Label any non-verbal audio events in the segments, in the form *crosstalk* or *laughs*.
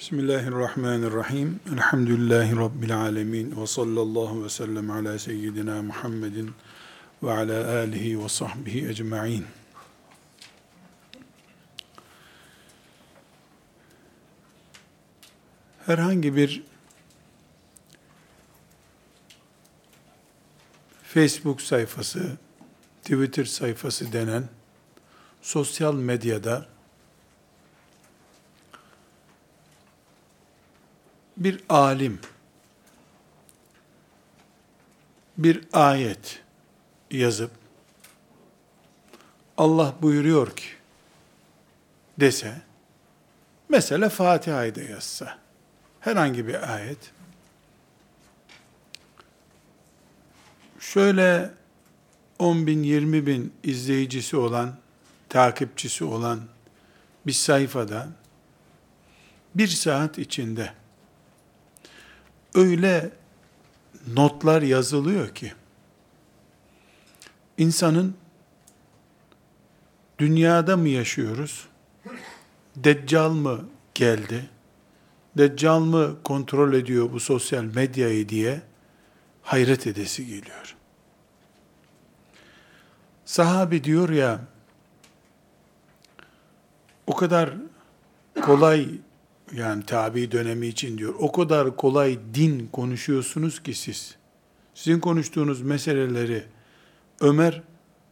Bismillahirrahmanirrahim. Elhamdülillahi Rabbil alemin. Ve sallallahu ve sellem ala seyyidina Muhammedin ve ala alihi ve sahbihi ecma'in. Herhangi bir Facebook sayfası, Twitter sayfası denen sosyal medyada bir alim bir ayet yazıp Allah buyuruyor ki dese mesela Fatiha'yı da yazsa herhangi bir ayet. Şöyle 10 bin 20 bin izleyicisi olan takipçisi olan bir sayfada bir saat içinde öyle notlar yazılıyor ki insanın dünyada mı yaşıyoruz? Deccal mı geldi? Deccal mı kontrol ediyor bu sosyal medyayı diye hayret edesi geliyor. Sahabi diyor ya, o kadar kolay yani tabi dönemi için diyor. O kadar kolay din konuşuyorsunuz ki siz. Sizin konuştuğunuz meseleleri Ömer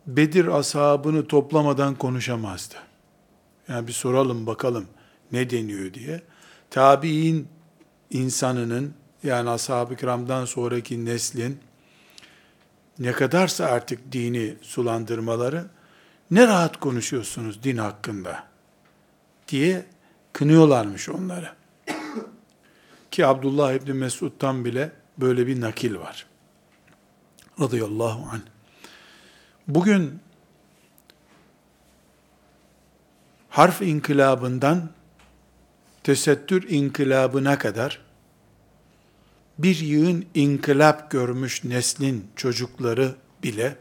Bedir ashabını toplamadan konuşamazdı. Yani bir soralım bakalım ne deniyor diye. Tabi'in insanının yani ashab-ı kiramdan sonraki neslin ne kadarsa artık dini sulandırmaları ne rahat konuşuyorsunuz din hakkında diye kınıyorlarmış onları. Ki Abdullah İbni Mesud'dan bile böyle bir nakil var. Radıyallahu anh. Bugün harf inkılabından tesettür inkılabına kadar bir yığın inkılap görmüş neslin çocukları bile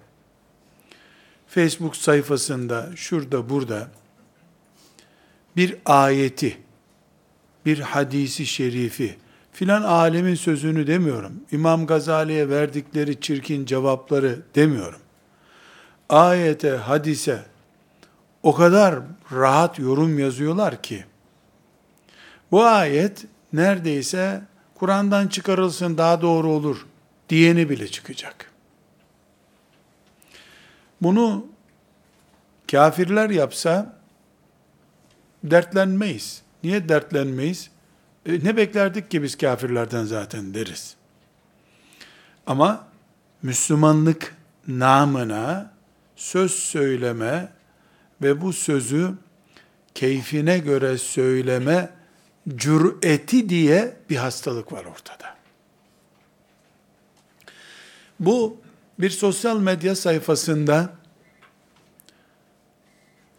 Facebook sayfasında şurada burada bir ayeti, bir hadisi şerifi, filan alemin sözünü demiyorum. İmam Gazali'ye verdikleri çirkin cevapları demiyorum. Ayete, hadise o kadar rahat yorum yazıyorlar ki, bu ayet neredeyse Kur'an'dan çıkarılsın daha doğru olur diyeni bile çıkacak. Bunu kafirler yapsa dertlenmeyiz. Niye dertlenmeyiz? E, ne beklerdik ki biz kafirlerden zaten deriz. Ama Müslümanlık namına söz söyleme ve bu sözü keyfine göre söyleme cüreti diye bir hastalık var ortada. Bu bir sosyal medya sayfasında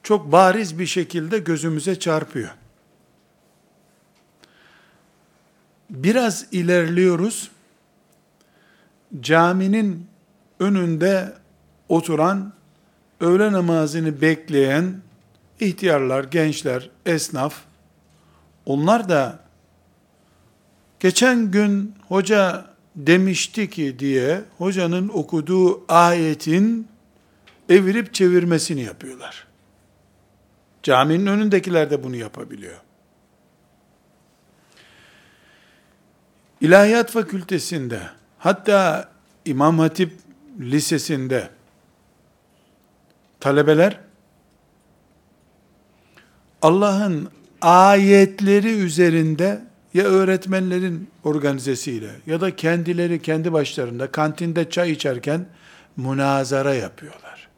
çok bariz bir şekilde gözümüze çarpıyor. Biraz ilerliyoruz. Caminin önünde oturan, öğle namazını bekleyen ihtiyarlar, gençler, esnaf, onlar da geçen gün hoca demişti ki diye hocanın okuduğu ayetin evirip çevirmesini yapıyorlar. Caminin önündekiler de bunu yapabiliyor. İlahiyat Fakültesinde, hatta İmam Hatip Lisesi'nde talebeler Allah'ın ayetleri üzerinde ya öğretmenlerin organizesiyle ya da kendileri kendi başlarında kantinde çay içerken münazara yapıyorlar.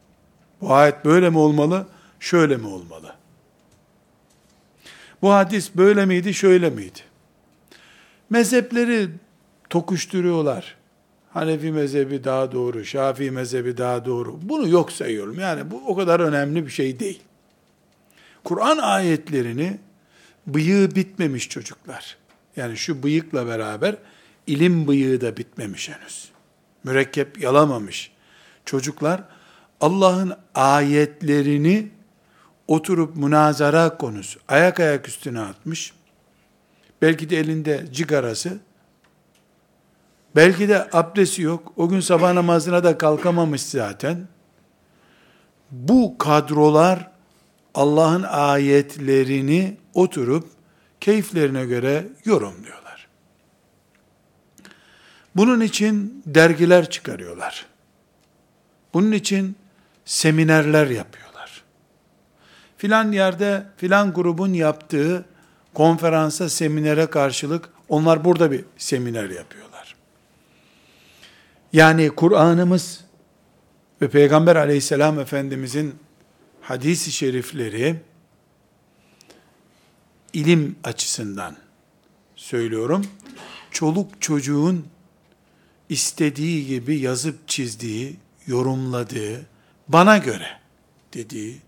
Bu ayet böyle mi olmalı, şöyle mi olmalı? Bu hadis böyle miydi, şöyle miydi? Mezhepleri tokuşturuyorlar. Hanefi mezhebi daha doğru, Şafii mezhebi daha doğru. Bunu yok sayıyorum. Yani bu o kadar önemli bir şey değil. Kur'an ayetlerini bıyığı bitmemiş çocuklar. Yani şu bıyıkla beraber ilim bıyığı da bitmemiş henüz. Mürekkep yalamamış. Çocuklar Allah'ın ayetlerini oturup münazara konusu, ayak ayak üstüne atmış, belki de elinde cigarası, belki de abdesti yok, o gün sabah namazına da kalkamamış zaten. Bu kadrolar Allah'ın ayetlerini oturup keyiflerine göre yorumluyorlar. Bunun için dergiler çıkarıyorlar. Bunun için seminerler yapıyorlar. Filan yerde filan grubun yaptığı konferansa, seminere karşılık onlar burada bir seminer yapıyorlar. Yani Kur'an'ımız ve Peygamber aleyhisselam efendimizin hadisi şerifleri ilim açısından söylüyorum. Çoluk çocuğun istediği gibi yazıp çizdiği, yorumladığı, bana göre dediği,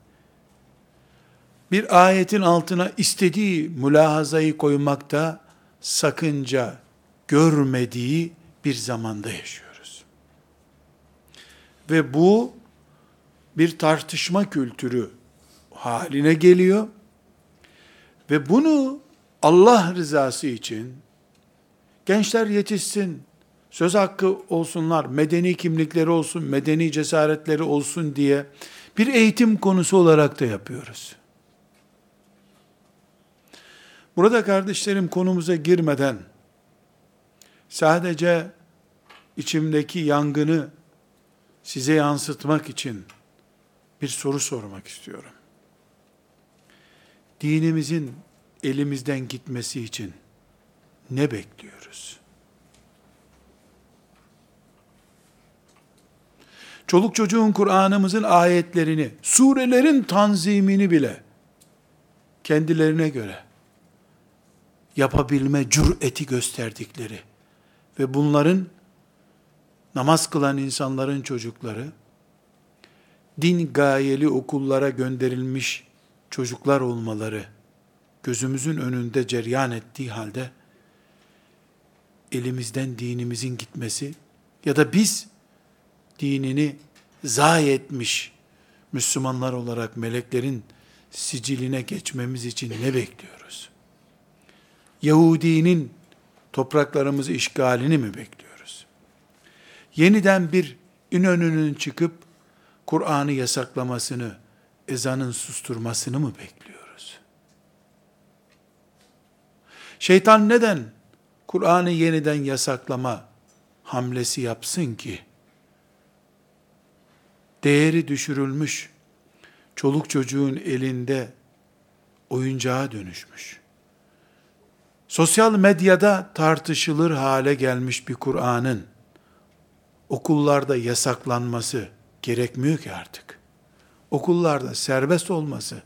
bir ayetin altına istediği mülahazayı koymakta sakınca görmediği bir zamanda yaşıyoruz. Ve bu bir tartışma kültürü haline geliyor. Ve bunu Allah rızası için gençler yetişsin, söz hakkı olsunlar, medeni kimlikleri olsun, medeni cesaretleri olsun diye bir eğitim konusu olarak da yapıyoruz. Burada kardeşlerim konumuza girmeden sadece içimdeki yangını size yansıtmak için bir soru sormak istiyorum. Dinimizin elimizden gitmesi için ne bekliyoruz? Çoluk çocuğun Kur'an'ımızın ayetlerini, surelerin tanzimini bile kendilerine göre yapabilme cüreti gösterdikleri ve bunların namaz kılan insanların çocukları din gayeli okullara gönderilmiş çocuklar olmaları gözümüzün önünde ceryan ettiği halde elimizden dinimizin gitmesi ya da biz dinini zayi etmiş Müslümanlar olarak meleklerin siciline geçmemiz için ne bekliyoruz? Yahudinin topraklarımızı işgalini mi bekliyoruz? Yeniden bir İnönü'nün çıkıp Kur'an'ı yasaklamasını, ezanın susturmasını mı bekliyoruz? Şeytan neden Kur'an'ı yeniden yasaklama hamlesi yapsın ki? Değeri düşürülmüş, çoluk çocuğun elinde oyuncağa dönüşmüş. Sosyal medyada tartışılır hale gelmiş bir Kur'an'ın okullarda yasaklanması gerekmiyor ki artık. Okullarda serbest olması,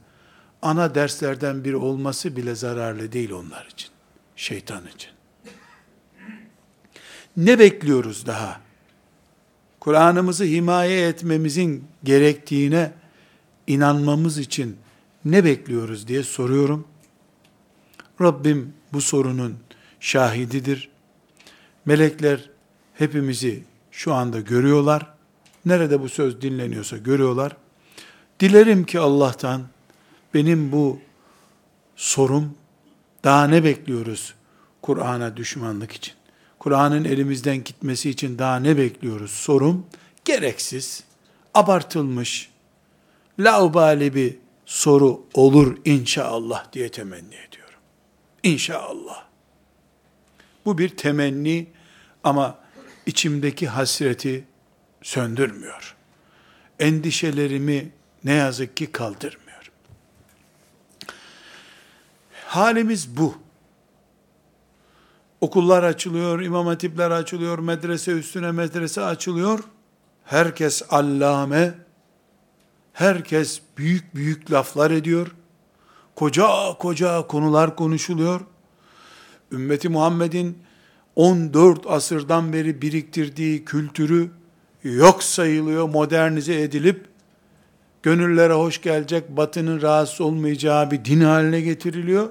ana derslerden biri olması bile zararlı değil onlar için, şeytan için. Ne bekliyoruz daha? Kur'an'ımızı himaye etmemizin gerektiğine inanmamız için ne bekliyoruz diye soruyorum. Rabbim bu sorunun şahididir. Melekler hepimizi şu anda görüyorlar. Nerede bu söz dinleniyorsa görüyorlar. Dilerim ki Allah'tan benim bu sorum daha ne bekliyoruz Kur'an'a düşmanlık için? Kur'an'ın elimizden gitmesi için daha ne bekliyoruz? Sorum gereksiz, abartılmış, laubali bir soru olur inşallah diye temenni ediyorum. İnşallah. Bu bir temenni ama içimdeki hasreti söndürmüyor. Endişelerimi ne yazık ki kaldırmıyor. Halimiz bu. Okullar açılıyor, imam hatipler açılıyor, medrese üstüne medrese açılıyor. Herkes allame, herkes büyük büyük laflar ediyor. Koca koca konular konuşuluyor. Ümmeti Muhammed'in 14 asırdan beri biriktirdiği kültürü yok sayılıyor, modernize edilip gönüllere hoş gelecek, batının rahatsız olmayacağı bir din haline getiriliyor.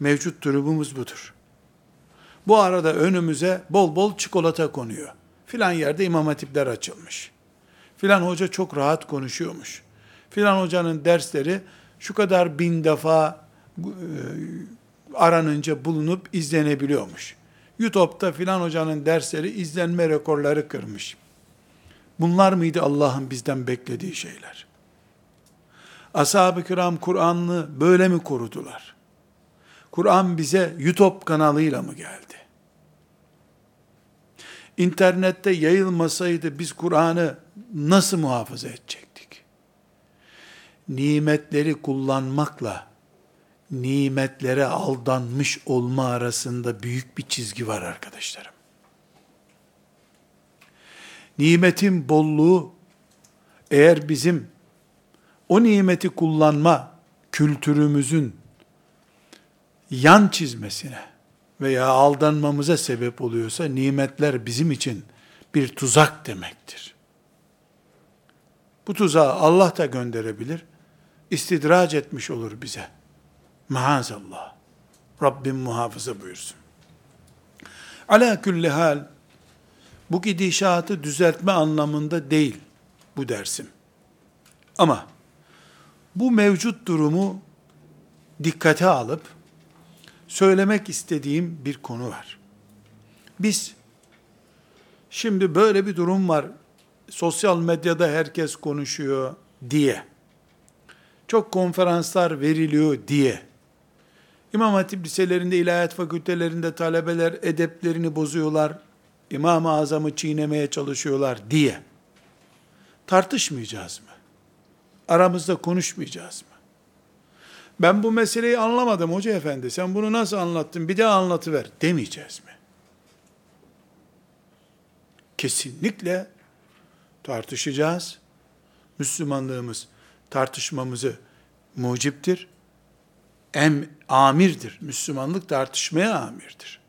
Mevcut durumumuz budur. Bu arada önümüze bol bol çikolata konuyor. Filan yerde imam hatipler açılmış. Filan hoca çok rahat konuşuyormuş. Filan hocanın dersleri şu kadar bin defa e, aranınca bulunup izlenebiliyormuş. YouTube'da filan hocanın dersleri izlenme rekorları kırmış. Bunlar mıydı Allah'ın bizden beklediği şeyler? Ashab-ı kiram Kur'an'ı böyle mi korudular? Kur'an bize YouTube kanalıyla mı geldi? İnternette yayılmasaydı biz Kur'an'ı nasıl muhafaza edecektik? Nimetleri kullanmakla nimetlere aldanmış olma arasında büyük bir çizgi var arkadaşlarım. Nimetin bolluğu eğer bizim o nimeti kullanma kültürümüzün yan çizmesine veya aldanmamıza sebep oluyorsa nimetler bizim için bir tuzak demektir. Bu tuzağı Allah da gönderebilir. İstidrac etmiş olur bize. Maazallah. Rabbim muhafaza buyursun. Ala külli hal bu gidişatı düzeltme anlamında değil bu dersim. Ama bu mevcut durumu dikkate alıp söylemek istediğim bir konu var. Biz şimdi böyle bir durum var. Sosyal medyada herkes konuşuyor diye. Çok konferanslar veriliyor diye. İmam Hatip liselerinde, ilahiyat fakültelerinde talebeler edeplerini bozuyorlar. İmam-ı Azam'ı çiğnemeye çalışıyorlar diye. Tartışmayacağız mı? Aramızda konuşmayacağız mı? Ben bu meseleyi anlamadım hoca efendi. Sen bunu nasıl anlattın? Bir daha anlatıver demeyeceğiz mi? Kesinlikle tartışacağız. Müslümanlığımız tartışmamızı muciptir. Em amirdir. Müslümanlık tartışmaya amirdir.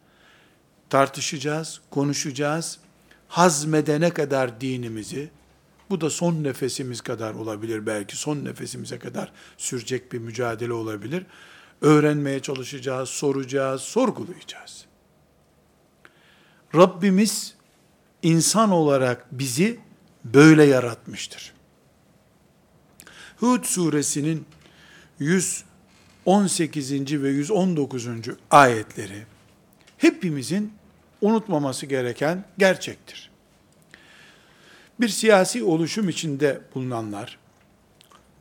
Tartışacağız, konuşacağız. Hazmedene kadar dinimizi, bu da son nefesimiz kadar olabilir belki, son nefesimize kadar sürecek bir mücadele olabilir. Öğrenmeye çalışacağız, soracağız, sorgulayacağız. Rabbimiz insan olarak bizi böyle yaratmıştır. Hud suresinin 118. ve 119. ayetleri hepimizin unutmaması gereken gerçektir bir siyasi oluşum içinde bulunanlar,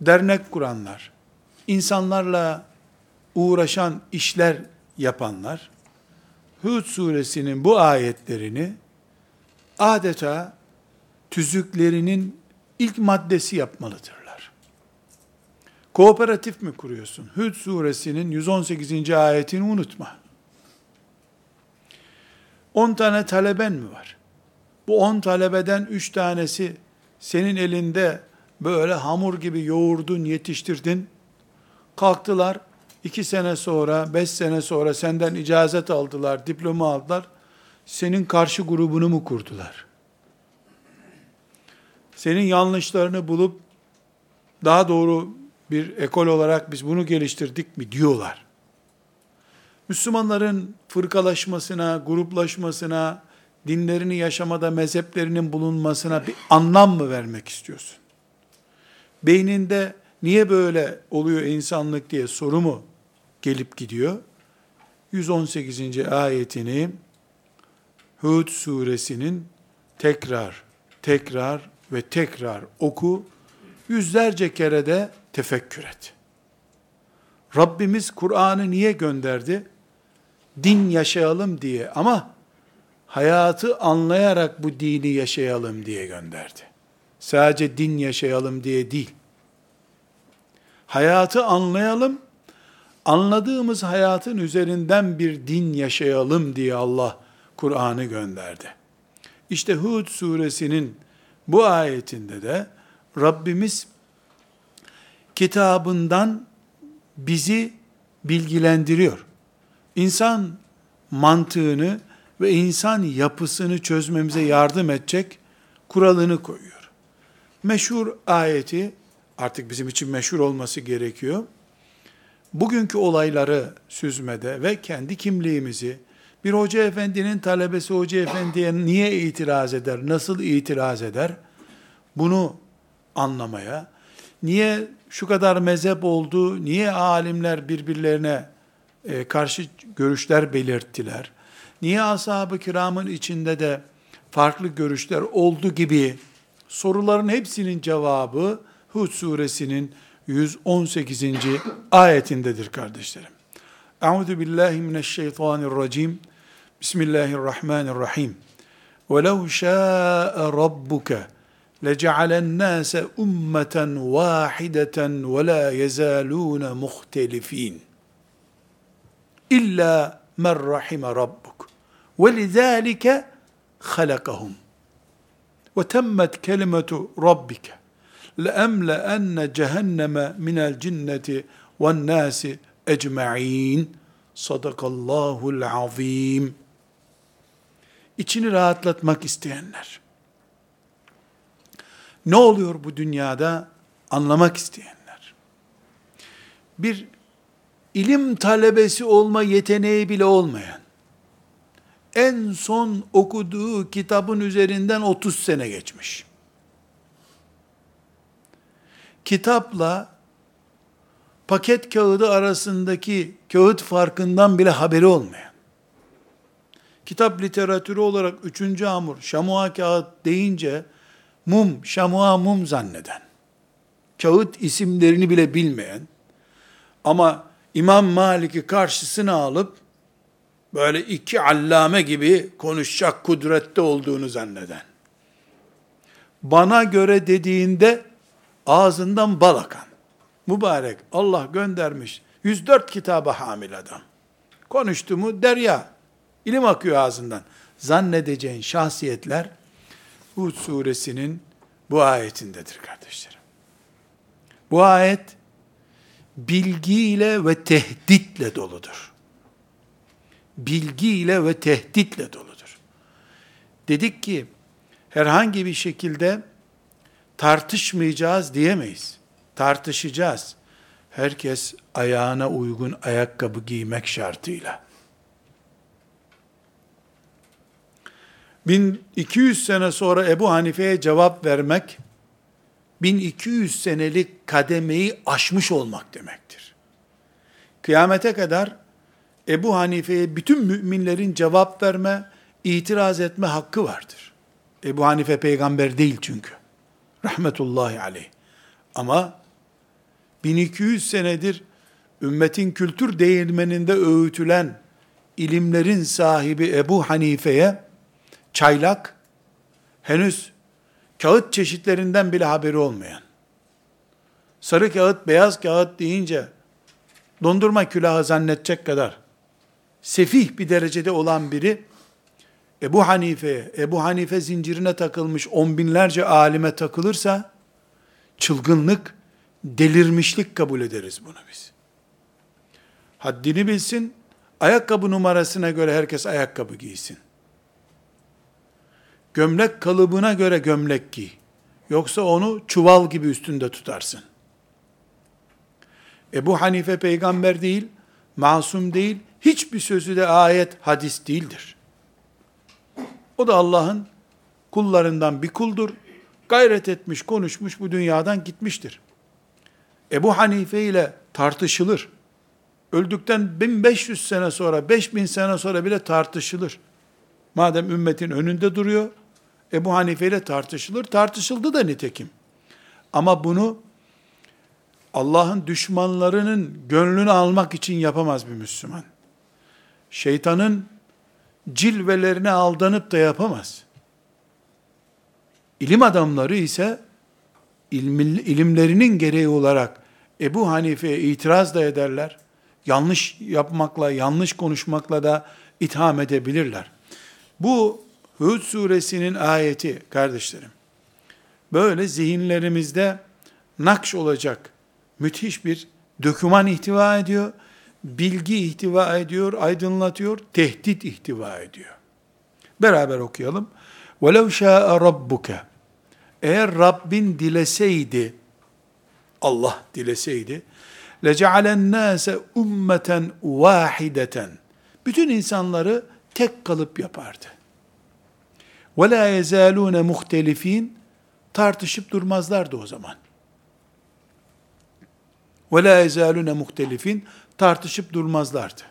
dernek kuranlar, insanlarla uğraşan işler yapanlar, Hud suresinin bu ayetlerini adeta tüzüklerinin ilk maddesi yapmalıdırlar. Kooperatif mi kuruyorsun? Hud suresinin 118. ayetini unutma. 10 tane taleben mi var? Bu on talebeden üç tanesi senin elinde böyle hamur gibi yoğurdun, yetiştirdin. Kalktılar, iki sene sonra, beş sene sonra senden icazet aldılar, diploma aldılar. Senin karşı grubunu mu kurdular? Senin yanlışlarını bulup daha doğru bir ekol olarak biz bunu geliştirdik mi diyorlar. Müslümanların fırkalaşmasına, gruplaşmasına, dinlerini yaşamada mezheplerinin bulunmasına bir anlam mı vermek istiyorsun? Beyninde niye böyle oluyor insanlık diye soru mu gelip gidiyor? 118. ayetini Hud suresinin tekrar, tekrar ve tekrar oku, yüzlerce kere de tefekkür et. Rabbimiz Kur'an'ı niye gönderdi? Din yaşayalım diye ama hayatı anlayarak bu dini yaşayalım diye gönderdi. Sadece din yaşayalım diye değil. Hayatı anlayalım, anladığımız hayatın üzerinden bir din yaşayalım diye Allah Kur'an'ı gönderdi. İşte Hud suresinin bu ayetinde de Rabbimiz kitabından bizi bilgilendiriyor. İnsan mantığını ve insan yapısını çözmemize yardım edecek kuralını koyuyor. Meşhur ayeti, artık bizim için meşhur olması gerekiyor. Bugünkü olayları süzmede ve kendi kimliğimizi, bir hoca efendinin talebesi hoca efendiye niye itiraz eder, nasıl itiraz eder, bunu anlamaya, niye şu kadar mezhep oldu, niye alimler birbirlerine e, karşı görüşler belirttiler? Niye ashab-ı kiramın içinde de farklı görüşler oldu gibi soruların hepsinin cevabı Hud suresinin 118. ayetindedir kardeşlerim. Euzu billahi mineşşeytanirracim. Bismillahirrahmanirrahim. Ve lev şâ'e rabbuke لَجَعَلَ النَّاسَ أُمَّةً وَاحِدَةً وَلَا يَزَالُونَ مُخْتَلِفِينَ. إِلَّا مَنْ رَحِمَ رَبُّكَ. وَلِذَٰلِكَ خَلَقَهُمْ. وَتَمَّتْ كَلِمَةُ رَبِّكَ. لَأَمْلَأَنَّ جَهَنَّمَ مِنَ الْجِنَّةِ وَالنَّاسِ اَجْمَعِينَ. Sadakallahul azim. İçini rahatlatmak isteyenler. Ne oluyor bu dünyada? Anlamak isteyenler. Bir ilim talebesi olma yeteneği bile olmayan, en son okuduğu kitabın üzerinden 30 sene geçmiş. Kitapla paket kağıdı arasındaki kağıt farkından bile haberi olmayan, kitap literatürü olarak üçüncü hamur, şamua kağıt deyince, mum, şamua mum zanneden, kağıt isimlerini bile bilmeyen, ama İmam Malik'i karşısına alıp, böyle iki allame gibi konuşacak kudrette olduğunu zanneden, bana göre dediğinde ağzından bal akan, mübarek Allah göndermiş. 104 kitaba hamil adam. Konuştu mu derya, ilim akıyor ağzından. Zannedeceğin şahsiyetler Hud suresinin bu ayetindedir kardeşlerim. Bu ayet bilgiyle ve tehditle doludur. Bilgiyle ve tehditle doludur. Dedik ki herhangi bir şekilde tartışmayacağız diyemeyiz. Tartışacağız. Herkes ayağına uygun ayakkabı giymek şartıyla. 1200 sene sonra Ebu Hanife'ye cevap vermek, 1200 senelik kademeyi aşmış olmak demektir. Kıyamete kadar Ebu Hanife'ye bütün müminlerin cevap verme, itiraz etme hakkı vardır. Ebu Hanife peygamber değil çünkü. Rahmetullahi aleyh. Ama 1200 senedir ümmetin kültür değirmeninde öğütülen ilimlerin sahibi Ebu Hanife'ye çaylak, henüz kağıt çeşitlerinden bile haberi olmayan, sarı kağıt, beyaz kağıt deyince dondurma külahı zannedecek kadar sefih bir derecede olan biri, Ebu Hanife, Ebu Hanife zincirine takılmış on binlerce alime takılırsa, çılgınlık, delirmişlik kabul ederiz bunu biz. Haddini bilsin, ayakkabı numarasına göre herkes ayakkabı giysin. Gömlek kalıbına göre gömlek giy. Yoksa onu çuval gibi üstünde tutarsın. Ebu Hanife peygamber değil, masum değil, hiçbir sözü de ayet, hadis değildir. O da Allah'ın kullarından bir kuldur. Gayret etmiş, konuşmuş, bu dünyadan gitmiştir. Ebu Hanife ile tartışılır. Öldükten 1500 sene sonra, 5000 sene sonra bile tartışılır. Madem ümmetin önünde duruyor, Ebu Hanife ile tartışılır. Tartışıldı da nitekim. Ama bunu Allah'ın düşmanlarının gönlünü almak için yapamaz bir Müslüman. Şeytanın cilvelerine aldanıp da yapamaz. İlim adamları ise ilimlerinin gereği olarak Ebu Hanife'ye itiraz da ederler. Yanlış yapmakla, yanlış konuşmakla da itham edebilirler. Bu Hud suresinin ayeti kardeşlerim. Böyle zihinlerimizde nakş olacak müthiş bir döküman ihtiva ediyor. Bilgi ihtiva ediyor, aydınlatıyor, tehdit ihtiva ediyor. Beraber okuyalım. وَلَوْ شَاءَ رَبُّكَ Eğer Rabbin dileseydi, Allah dileseydi, لَجَعَلَ النَّاسَ ummeten vahideten. Bütün insanları tek kalıp yapardı. Ve la yezalune muhtelifin tartışıp durmazlardı o zaman. Ve la yezalune muhtelifin tartışıp durmazlardı.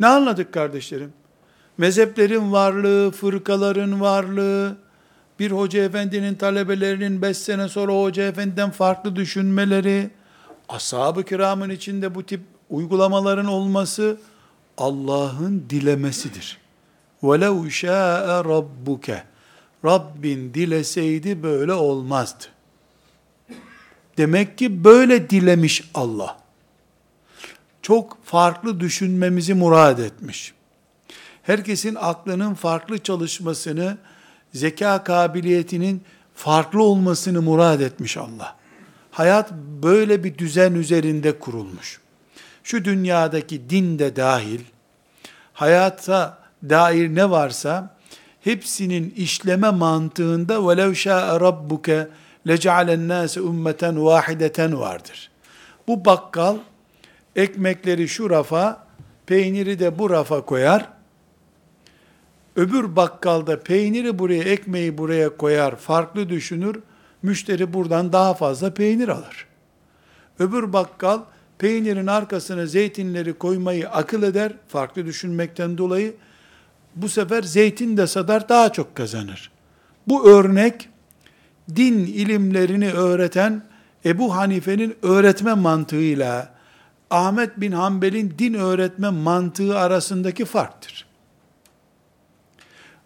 Ne anladık kardeşlerim? Mezheplerin varlığı, fırkaların varlığı, bir hoca efendinin talebelerinin beş sene sonra o hoca efendiden farklı düşünmeleri, ashab-ı kiramın içinde bu tip uygulamaların olması Allah'ın dilemesidir. وَلَوْ شَاءَ رَبُّكَ Rabbin dileseydi böyle olmazdı. Demek ki böyle dilemiş Allah. Çok farklı düşünmemizi murad etmiş. Herkesin aklının farklı çalışmasını, zeka kabiliyetinin farklı olmasını murad etmiş Allah. Hayat böyle bir düzen üzerinde kurulmuş. Şu dünyadaki din de dahil, hayata dair ne varsa hepsinin işleme mantığında velev şa'e rabbuke leca'alen nase ummeten vahideten vardır. Bu bakkal ekmekleri şu rafa, peyniri de bu rafa koyar. Öbür bakkalda peyniri buraya, ekmeği buraya koyar, farklı düşünür. Müşteri buradan daha fazla peynir alır. Öbür bakkal peynirin arkasına zeytinleri koymayı akıl eder, farklı düşünmekten dolayı Bu sefer zeytin de sadar daha çok kazanır. Bu örnek din ilimlerini öğreten Ebu Hanife'nin öğretme mantığıyla Ahmet bin Hanbel'in din öğretme mantığı arasındaki farktır.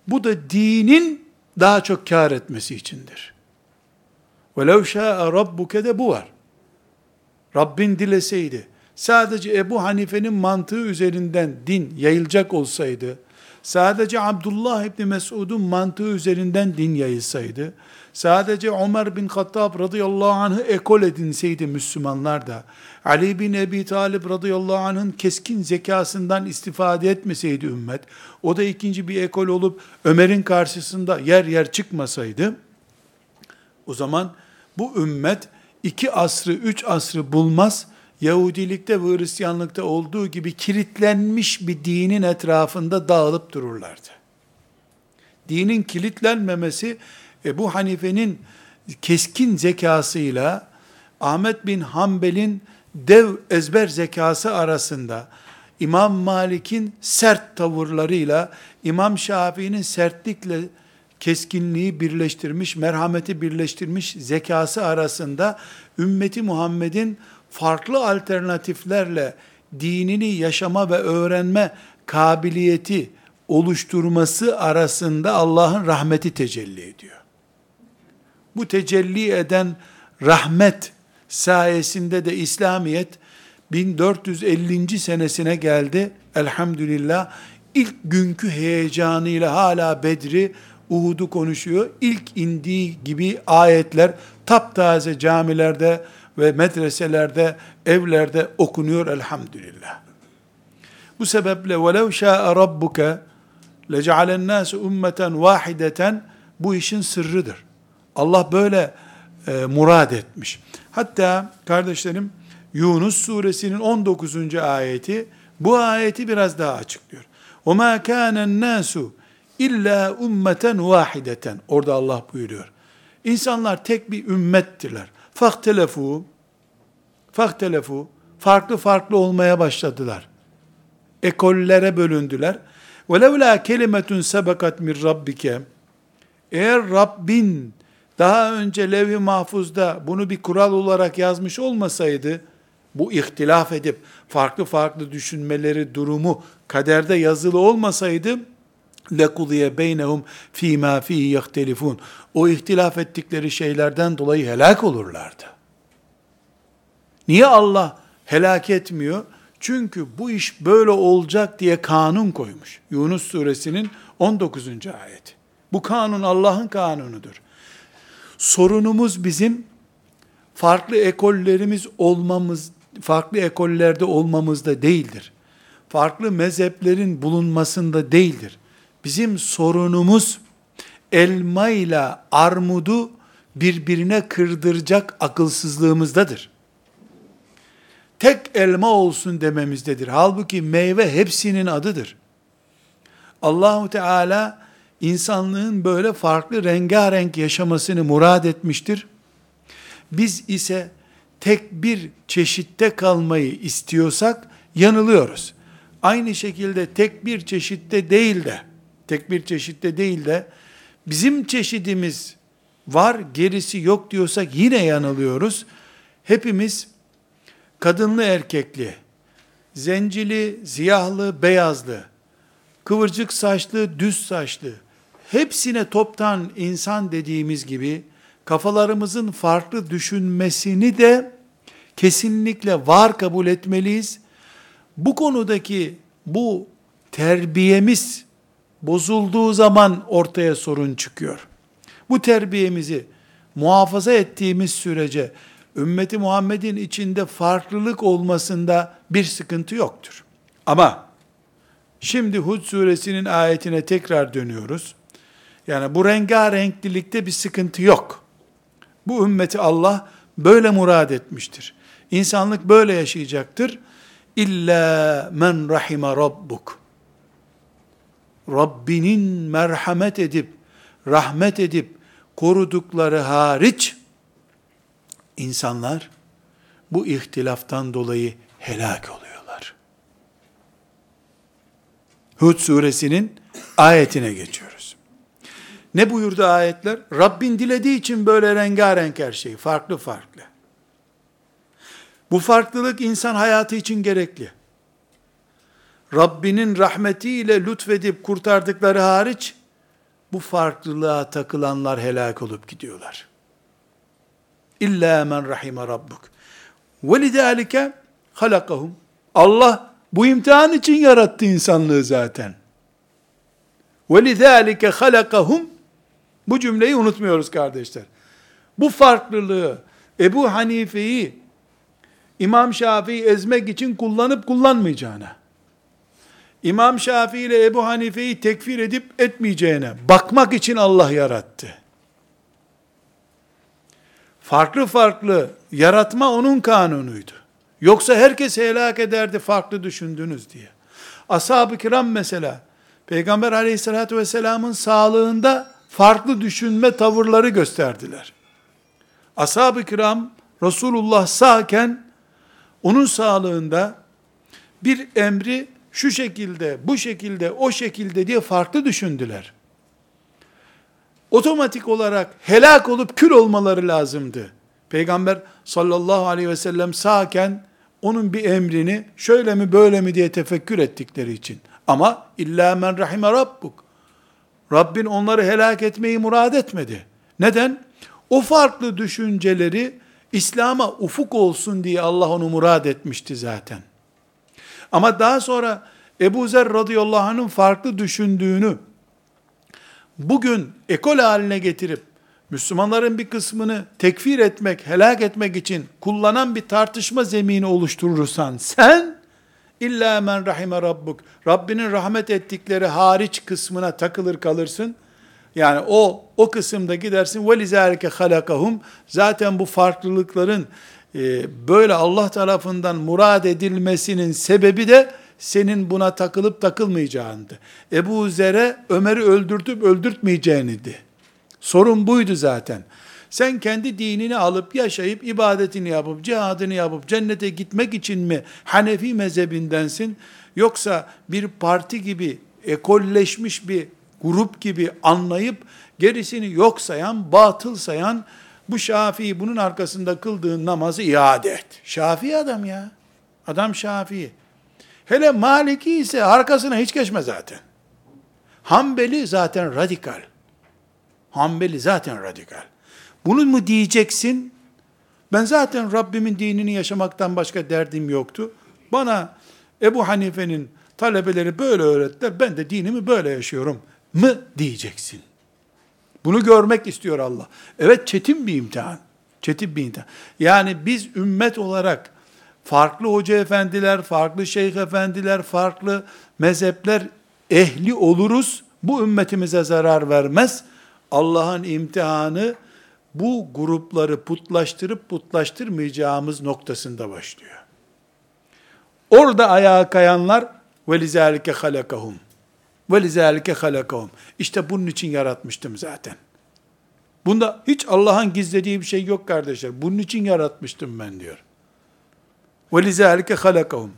Bu da dinin daha çok kar etmesi içindir. وَلَوْ شَاءَ رَبُّكَ de bu var. Rabbin dileseydi, sadece Ebu Hanife'nin mantığı üzerinden din yayılacak olsaydı, sadece Abdullah İbni Mesud'un mantığı üzerinden din yayılsaydı, sadece Ömer bin Hattab radıyallahu anh'ı ekol edinseydi Müslümanlar da, Ali bin Ebi Talib radıyallahu anh'ın keskin zekasından istifade etmeseydi ümmet, o da ikinci bir ekol olup Ömer'in karşısında yer yer çıkmasaydı, o zaman bu ümmet iki asrı, üç asrı bulmaz, Yahudilikte ve Hristiyanlıkta olduğu gibi kilitlenmiş bir dinin etrafında dağılıp dururlardı. Dinin kilitlenmemesi Ebu Hanife'nin keskin zekasıyla Ahmet bin Hanbel'in dev ezber zekası arasında İmam Malik'in sert tavırlarıyla İmam Şafii'nin sertlikle keskinliği birleştirmiş, merhameti birleştirmiş zekası arasında ümmeti Muhammed'in farklı alternatiflerle dinini yaşama ve öğrenme kabiliyeti oluşturması arasında Allah'ın rahmeti tecelli ediyor. Bu tecelli eden rahmet sayesinde de İslamiyet 1450. senesine geldi. Elhamdülillah ilk günkü heyecanıyla hala Bedri, Uhud'u konuşuyor. İlk indiği gibi ayetler taptaze camilerde ve medreselerde, evlerde okunuyor elhamdülillah. Bu sebeple وَلَوْ شَاءَ رَبُّكَ لَجَعَلَ النَّاسُ اُمَّةً وَاحِدَةً Bu işin sırrıdır. Allah böyle e, murad etmiş. Hatta kardeşlerim Yunus suresinin 19. ayeti bu ayeti biraz daha açıklıyor. وَمَا كَانَ النَّاسُ illa ummeten vahideten. Orada Allah buyuruyor. İnsanlar tek bir ümmettirler. Fahtelefu fahtelefu farklı farklı olmaya başladılar. Ekollere bölündüler. وَلَوْلَا kelimetun sebekat min rabbike eğer Rabbin daha önce levh-i mahfuzda bunu bir kural olarak yazmış olmasaydı, bu ihtilaf edip farklı farklı düşünmeleri durumu kaderde yazılı olmasaydı, lekudiye beynehum fîmâ fîhî yehtelifûn. O ihtilaf ettikleri şeylerden dolayı helak olurlardı. Niye Allah helak etmiyor? Çünkü bu iş böyle olacak diye kanun koymuş. Yunus suresinin 19. ayeti. Bu kanun Allah'ın kanunudur. Sorunumuz bizim farklı ekollerimiz olmamız, farklı ekollerde olmamızda değildir. Farklı mezheplerin bulunmasında değildir. Bizim sorunumuz elma ile armudu birbirine kırdıracak akılsızlığımızdadır. Tek elma olsun dememizdedir. Halbuki meyve hepsinin adıdır. Allahu Teala insanlığın böyle farklı rengarenk yaşamasını murad etmiştir. Biz ise tek bir çeşitte kalmayı istiyorsak yanılıyoruz. aynı şekilde tek bir çeşitte değil de, tek bir çeşitte değil de, bizim çeşidimiz var, gerisi yok diyorsak yine yanılıyoruz. Hepimiz kadınlı erkekli, zencili, siyahlı, beyazlı, kıvırcık saçlı, düz saçlı, hepsine toptan insan dediğimiz gibi kafalarımızın farklı düşünmesini de kesinlikle var kabul etmeliyiz. Bu konudaki bu terbiyemiz bozulduğu zaman ortaya sorun çıkıyor. Bu terbiyemizi muhafaza ettiğimiz sürece ümmeti Muhammed'in içinde farklılık olmasında bir sıkıntı yoktur. Ama şimdi Hud suresinin ayetine tekrar dönüyoruz. Yani bu rengarenklilikte bir sıkıntı yok. Bu ümmeti Allah böyle murad etmiştir. İnsanlık böyle yaşayacaktır. İlla men rahime rabbuk. Rabbinin merhamet edip, rahmet edip, korudukları hariç, insanlar bu ihtilaftan dolayı helak oluyorlar. Hud suresinin ayetine geçiyoruz. Ne buyurdu ayetler? Rabbin dilediği için böyle rengarenk her şey, farklı farklı. Bu farklılık insan hayatı için gerekli. Rabbinin rahmetiyle lütfedip kurtardıkları hariç, bu farklılığa takılanlar helak olup gidiyorlar. İlla men rahime rabbuk. Ve lidâlike halakahum. Allah bu imtihan için yarattı insanlığı zaten. Ve lidâlike halakahum. Bu cümleyi unutmuyoruz kardeşler. Bu farklılığı, Ebu Hanife'yi İmam Şafii ezmek için kullanıp kullanmayacağına, İmam Şafii ile Ebu Hanife'yi tekfir edip etmeyeceğine bakmak için Allah yarattı. Farklı farklı yaratma onun kanunuydu. Yoksa herkes helak ederdi farklı düşündünüz diye. Ashab-ı kiram mesela, Peygamber aleyhissalatü vesselamın sağlığında farklı düşünme tavırları gösterdiler. Ashab-ı kiram Resulullah sağken onun sağlığında bir emri şu şekilde, bu şekilde, o şekilde diye farklı düşündüler. Otomatik olarak helak olup kül olmaları lazımdı. Peygamber sallallahu aleyhi ve sellem sağken onun bir emrini şöyle mi böyle mi diye tefekkür ettikleri için. Ama illa men rahime rabbuk. Rabbin onları helak etmeyi murad etmedi. Neden? O farklı düşünceleri İslam'a ufuk olsun diye Allah onu murad etmişti zaten. Ama daha sonra Ebu Zer radıyallahu anh'ın farklı düşündüğünü bugün ekol haline getirip Müslümanların bir kısmını tekfir etmek, helak etmek için kullanan bir tartışma zemini oluşturursan sen illa men rahime rabbuk Rabbinin rahmet ettikleri hariç kısmına takılır kalırsın. Yani o o kısımda gidersin ve lizalike halakahum zaten bu farklılıkların e, böyle Allah tarafından murad edilmesinin sebebi de senin buna takılıp takılmayacağındı. Ebu Zer'e Ömer'i öldürtüp öldürtmeyeceğinidi. Sorun buydu zaten. Sen kendi dinini alıp yaşayıp ibadetini yapıp cihadını yapıp cennete gitmek için mi Hanefi mezhebindensin? Yoksa bir parti gibi ekolleşmiş bir grup gibi anlayıp gerisini yok sayan, batıl sayan bu Şafii bunun arkasında kıldığın namazı iade et. Şafii adam ya. Adam Şafii. Hele Maliki ise arkasına hiç geçme zaten. Hanbeli zaten radikal. Hanbeli zaten radikal. Bunu mu diyeceksin? Ben zaten Rabbimin dinini yaşamaktan başka derdim yoktu. Bana Ebu Hanife'nin talebeleri böyle öğrettiler. Ben de dinimi böyle yaşıyorum mı diyeceksin. Bunu görmek istiyor Allah. Evet çetin bir imtihan. Çetin bir imtihan. Yani biz ümmet olarak farklı hoca efendiler, farklı şeyh efendiler, farklı mezhepler ehli oluruz. Bu ümmetimize zarar vermez. Allah'ın imtihanı bu grupları putlaştırıp putlaştırmayacağımız noktasında başlıyor. Orada ayağa kayanlar ve lizalike halakahum. Ve lizalike halakahum. İşte bunun için yaratmıştım zaten. Bunda hiç Allah'ın gizlediği bir şey yok kardeşler. Bunun için yaratmıştım ben diyor. وَلِذَٰلِكَ خَلَقَهُمْ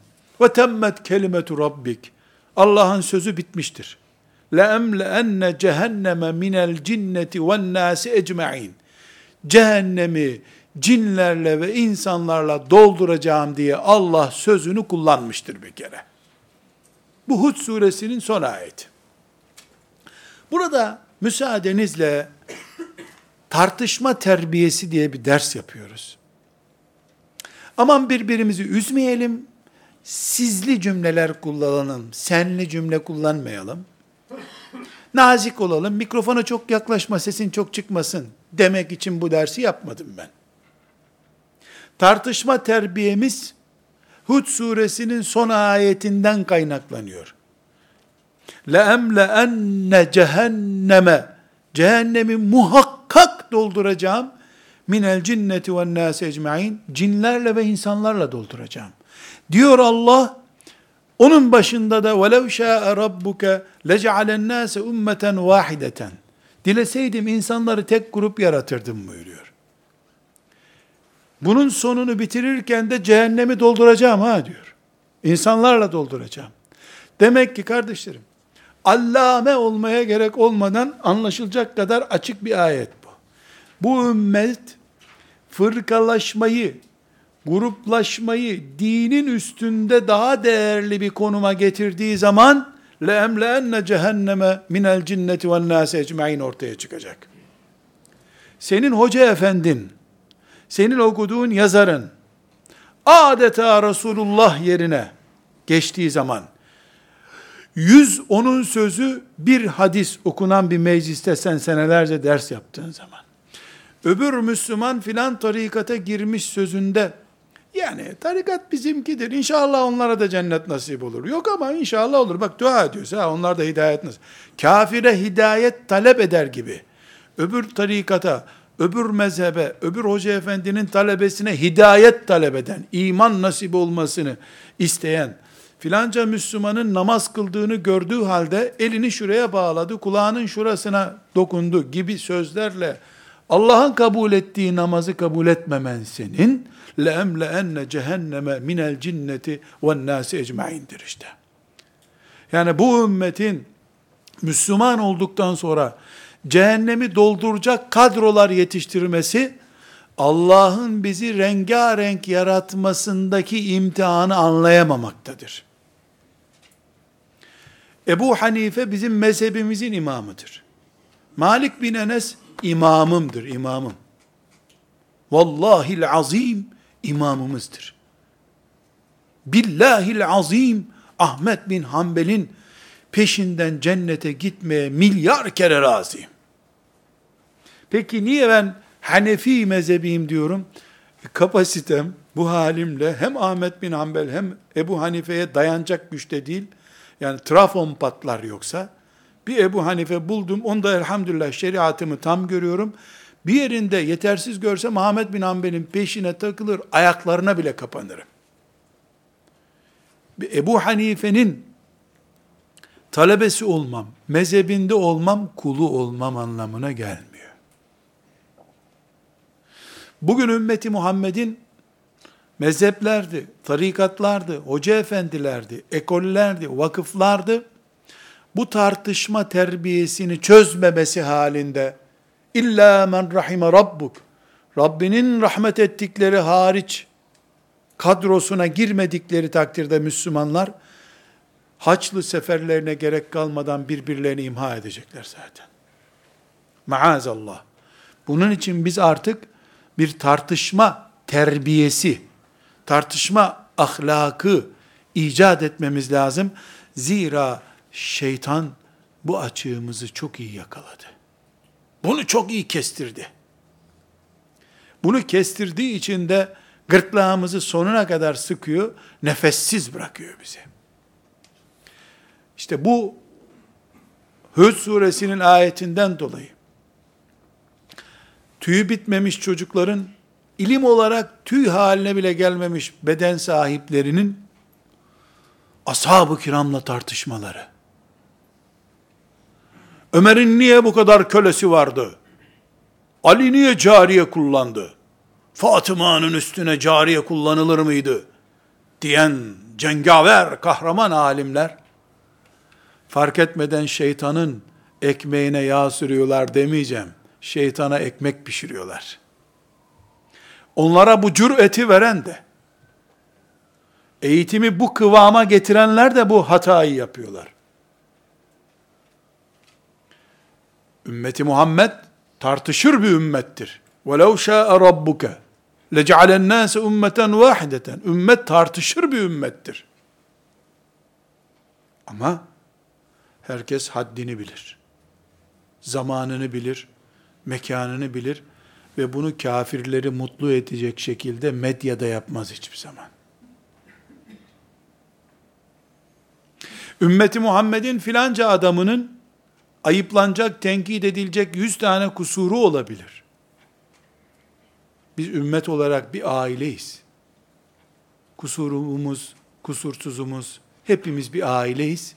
Ve temmet kelimetu rabbik. Allah'ın sözü bitmiştir. La emleenne cehenneme minel cinneti ven nasi ecmaîn. Cehennemi cinlerle ve insanlarla dolduracağım diye Allah sözünü kullanmıştır bir kere. Bu Hud suresinin son ayeti. Burada müsaadenizle tartışma terbiyesi diye bir ders yapıyoruz. Aman birbirimizi üzmeyelim, sizli cümleler kullanalım, senli cümle kullanmayalım. Nazik olalım, mikrofona çok yaklaşma, sesin çok çıkmasın demek için bu dersi yapmadım ben. Tartışma terbiyemiz Hud suresinin son ayetinden kaynaklanıyor. لَاَمْلَاَنَّ cehenneme Cehennemi muhakkak dolduracağım. minel cinneti ve nâse ecmain cinlerle ve insanlarla dolduracağım. Diyor Allah onun başında da velev şâe rabbuke leca'alen nâse ummeten vahideten. Dileseydim insanları tek grup yaratırdım buyuruyor. Bunun sonunu bitirirken de cehennemi dolduracağım ha diyor. İnsanlarla dolduracağım. Demek ki kardeşlerim, allame olmaya gerek olmadan anlaşılacak kadar açık bir ayet bu. Bu ümmet fırkalaşmayı, gruplaşmayı dinin üstünde daha değerli bir konuma getirdiği zaman لَاَمْلَاَنَّ cehenneme minel cinneti ve nâse ecmain ortaya çıkacak. Senin hoca efendin, senin okuduğun yazarın, adeta Resulullah yerine geçtiği zaman, yüz onun sözü bir hadis okunan bir mecliste sen senelerce ders yaptığın zaman, öbür Müslüman filan tarikata girmiş sözünde, yani tarikat bizimkidir. İnşallah onlara da cennet nasip olur. Yok ama inşallah olur. Bak dua ediyorsa ha, onlar da hidayet nasip. Kafire hidayet talep eder gibi. Öbür tarikata, öbür mezhebe, öbür hoca efendinin talebesine hidayet talep eden, iman nasip olmasını isteyen, filanca Müslümanın namaz kıldığını gördüğü halde elini şuraya bağladı, kulağının şurasına dokundu gibi sözlerle Allah'ın kabul ettiği namazı kabul etmemen senin leemleenne cehenneme minel cinneti ve nasi ecmaindir işte. Yani bu ümmetin Müslüman olduktan sonra cehennemi dolduracak kadrolar yetiştirmesi Allah'ın bizi rengarenk yaratmasındaki imtihanı anlayamamaktadır. Ebu Hanife bizim mezhebimizin imamıdır. Malik bin Enes imamımdır, imamım. Vallahil azim imamımızdır. Billahil azim Ahmet bin Hanbel'in peşinden cennete gitmeye milyar kere razıyım. Peki niye ben Hanefi mezhebiyim diyorum? Kapasitem bu halimle hem Ahmet bin Hanbel hem Ebu Hanife'ye dayanacak güçte değil. Yani trafon patlar yoksa. Bir Ebu Hanife buldum. Onda elhamdülillah şeriatımı tam görüyorum. Bir yerinde yetersiz görsem Ahmet bin Hanbel'in peşine takılır, ayaklarına bile kapanırım. Ebu Hanife'nin talebesi olmam, mezhebinde olmam, kulu olmam anlamına gelmiyor. Bugün ümmeti Muhammed'in mezheplerdi, tarikatlardı, hoca efendilerdi, ekollerdi, vakıflardı. Bu tartışma terbiyesini çözmemesi halinde İlla men rahime rabbuk. Rabbinin rahmet ettikleri hariç kadrosuna girmedikleri takdirde Müslümanlar Haçlı seferlerine gerek kalmadan birbirlerini imha edecekler zaten. Maazallah. Bunun için biz artık bir tartışma terbiyesi, tartışma ahlakı icat etmemiz lazım. Zira şeytan bu açığımızı çok iyi yakaladı. Bunu çok iyi kestirdi. Bunu kestirdiği için de gırtlağımızı sonuna kadar sıkıyor, nefessiz bırakıyor bizi. İşte bu Hud suresinin ayetinden dolayı tüyü bitmemiş çocukların ilim olarak tüy haline bile gelmemiş beden sahiplerinin ashab-ı kiramla tartışmaları, Ömer'in niye bu kadar kölesi vardı? Ali niye cariye kullandı? Fatıma'nın üstüne cariye kullanılır mıydı? Diyen cengaver, kahraman alimler, fark etmeden şeytanın ekmeğine yağ sürüyorlar demeyeceğim. Şeytana ekmek pişiriyorlar. Onlara bu cüreti veren de, eğitimi bu kıvama getirenler de bu hatayı yapıyorlar. Ümmeti Muhammed tartışır bir ümmettir. وَلَوْ شَاءَ رَبُّكَ لَجَعَلَ النَّاسَ اُمَّةً وَاحِدَةً Ümmet tartışır bir ümmettir. Ama herkes haddini bilir. Zamanını bilir, mekanını bilir ve bunu kafirleri mutlu edecek şekilde medyada yapmaz hiçbir zaman. Ümmeti Muhammed'in filanca adamının ayıplanacak, tenkit edilecek yüz tane kusuru olabilir. Biz ümmet olarak bir aileyiz. Kusurumuz, kusursuzumuz, hepimiz bir aileyiz.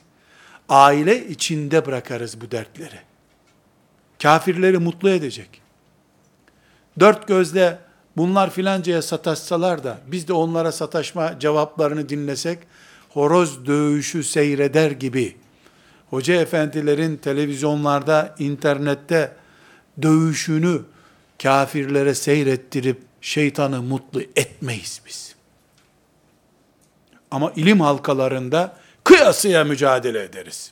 Aile içinde bırakarız bu dertleri. Kafirleri mutlu edecek. Dört gözle bunlar filancaya sataşsalar da biz de onlara sataşma cevaplarını dinlesek horoz dövüşü seyreder gibi hoca efendilerin televizyonlarda, internette dövüşünü kafirlere seyrettirip şeytanı mutlu etmeyiz biz. Ama ilim halkalarında kıyasıya mücadele ederiz.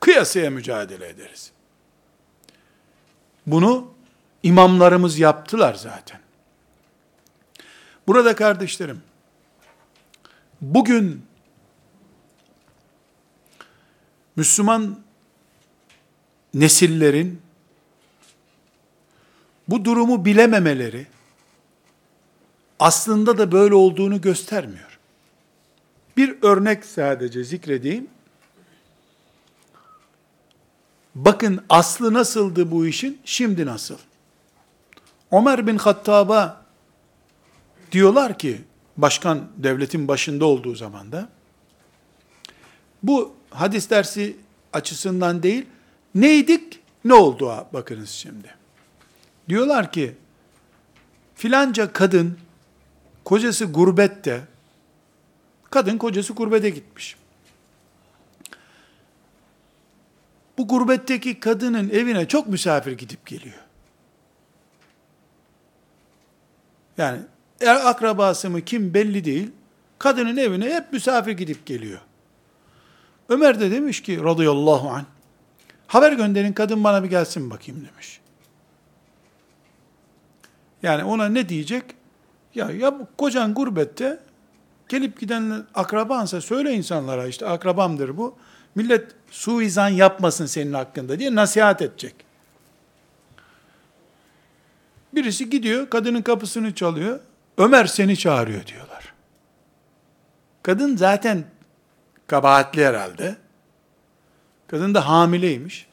Kıyasıya mücadele ederiz. Bunu imamlarımız yaptılar zaten. Burada kardeşlerim, bugün Müslüman nesillerin bu durumu bilememeleri aslında da böyle olduğunu göstermiyor. Bir örnek sadece zikredeyim. Bakın aslı nasıldı bu işin, şimdi nasıl? Ömer bin Hattab'a diyorlar ki, başkan devletin başında olduğu zamanda, bu hadis dersi açısından değil, neydik, ne oldu ha, bakınız şimdi. Diyorlar ki, filanca kadın, kocası gurbette, kadın kocası gurbete gitmiş. Bu gurbetteki kadının evine çok misafir gidip geliyor. Yani er akrabası mı kim belli değil. Kadının evine hep misafir gidip geliyor. Ömer de demiş ki radıyallahu anh, haber gönderin kadın bana bir gelsin bakayım demiş. Yani ona ne diyecek? Ya, ya kocan gurbette, gelip giden akrabansa söyle insanlara işte akrabamdır bu. Millet suizan yapmasın senin hakkında diye nasihat edecek. Birisi gidiyor, kadının kapısını çalıyor. Ömer seni çağırıyor diyorlar. Kadın zaten kabahatli herhalde. Kadın da hamileymiş.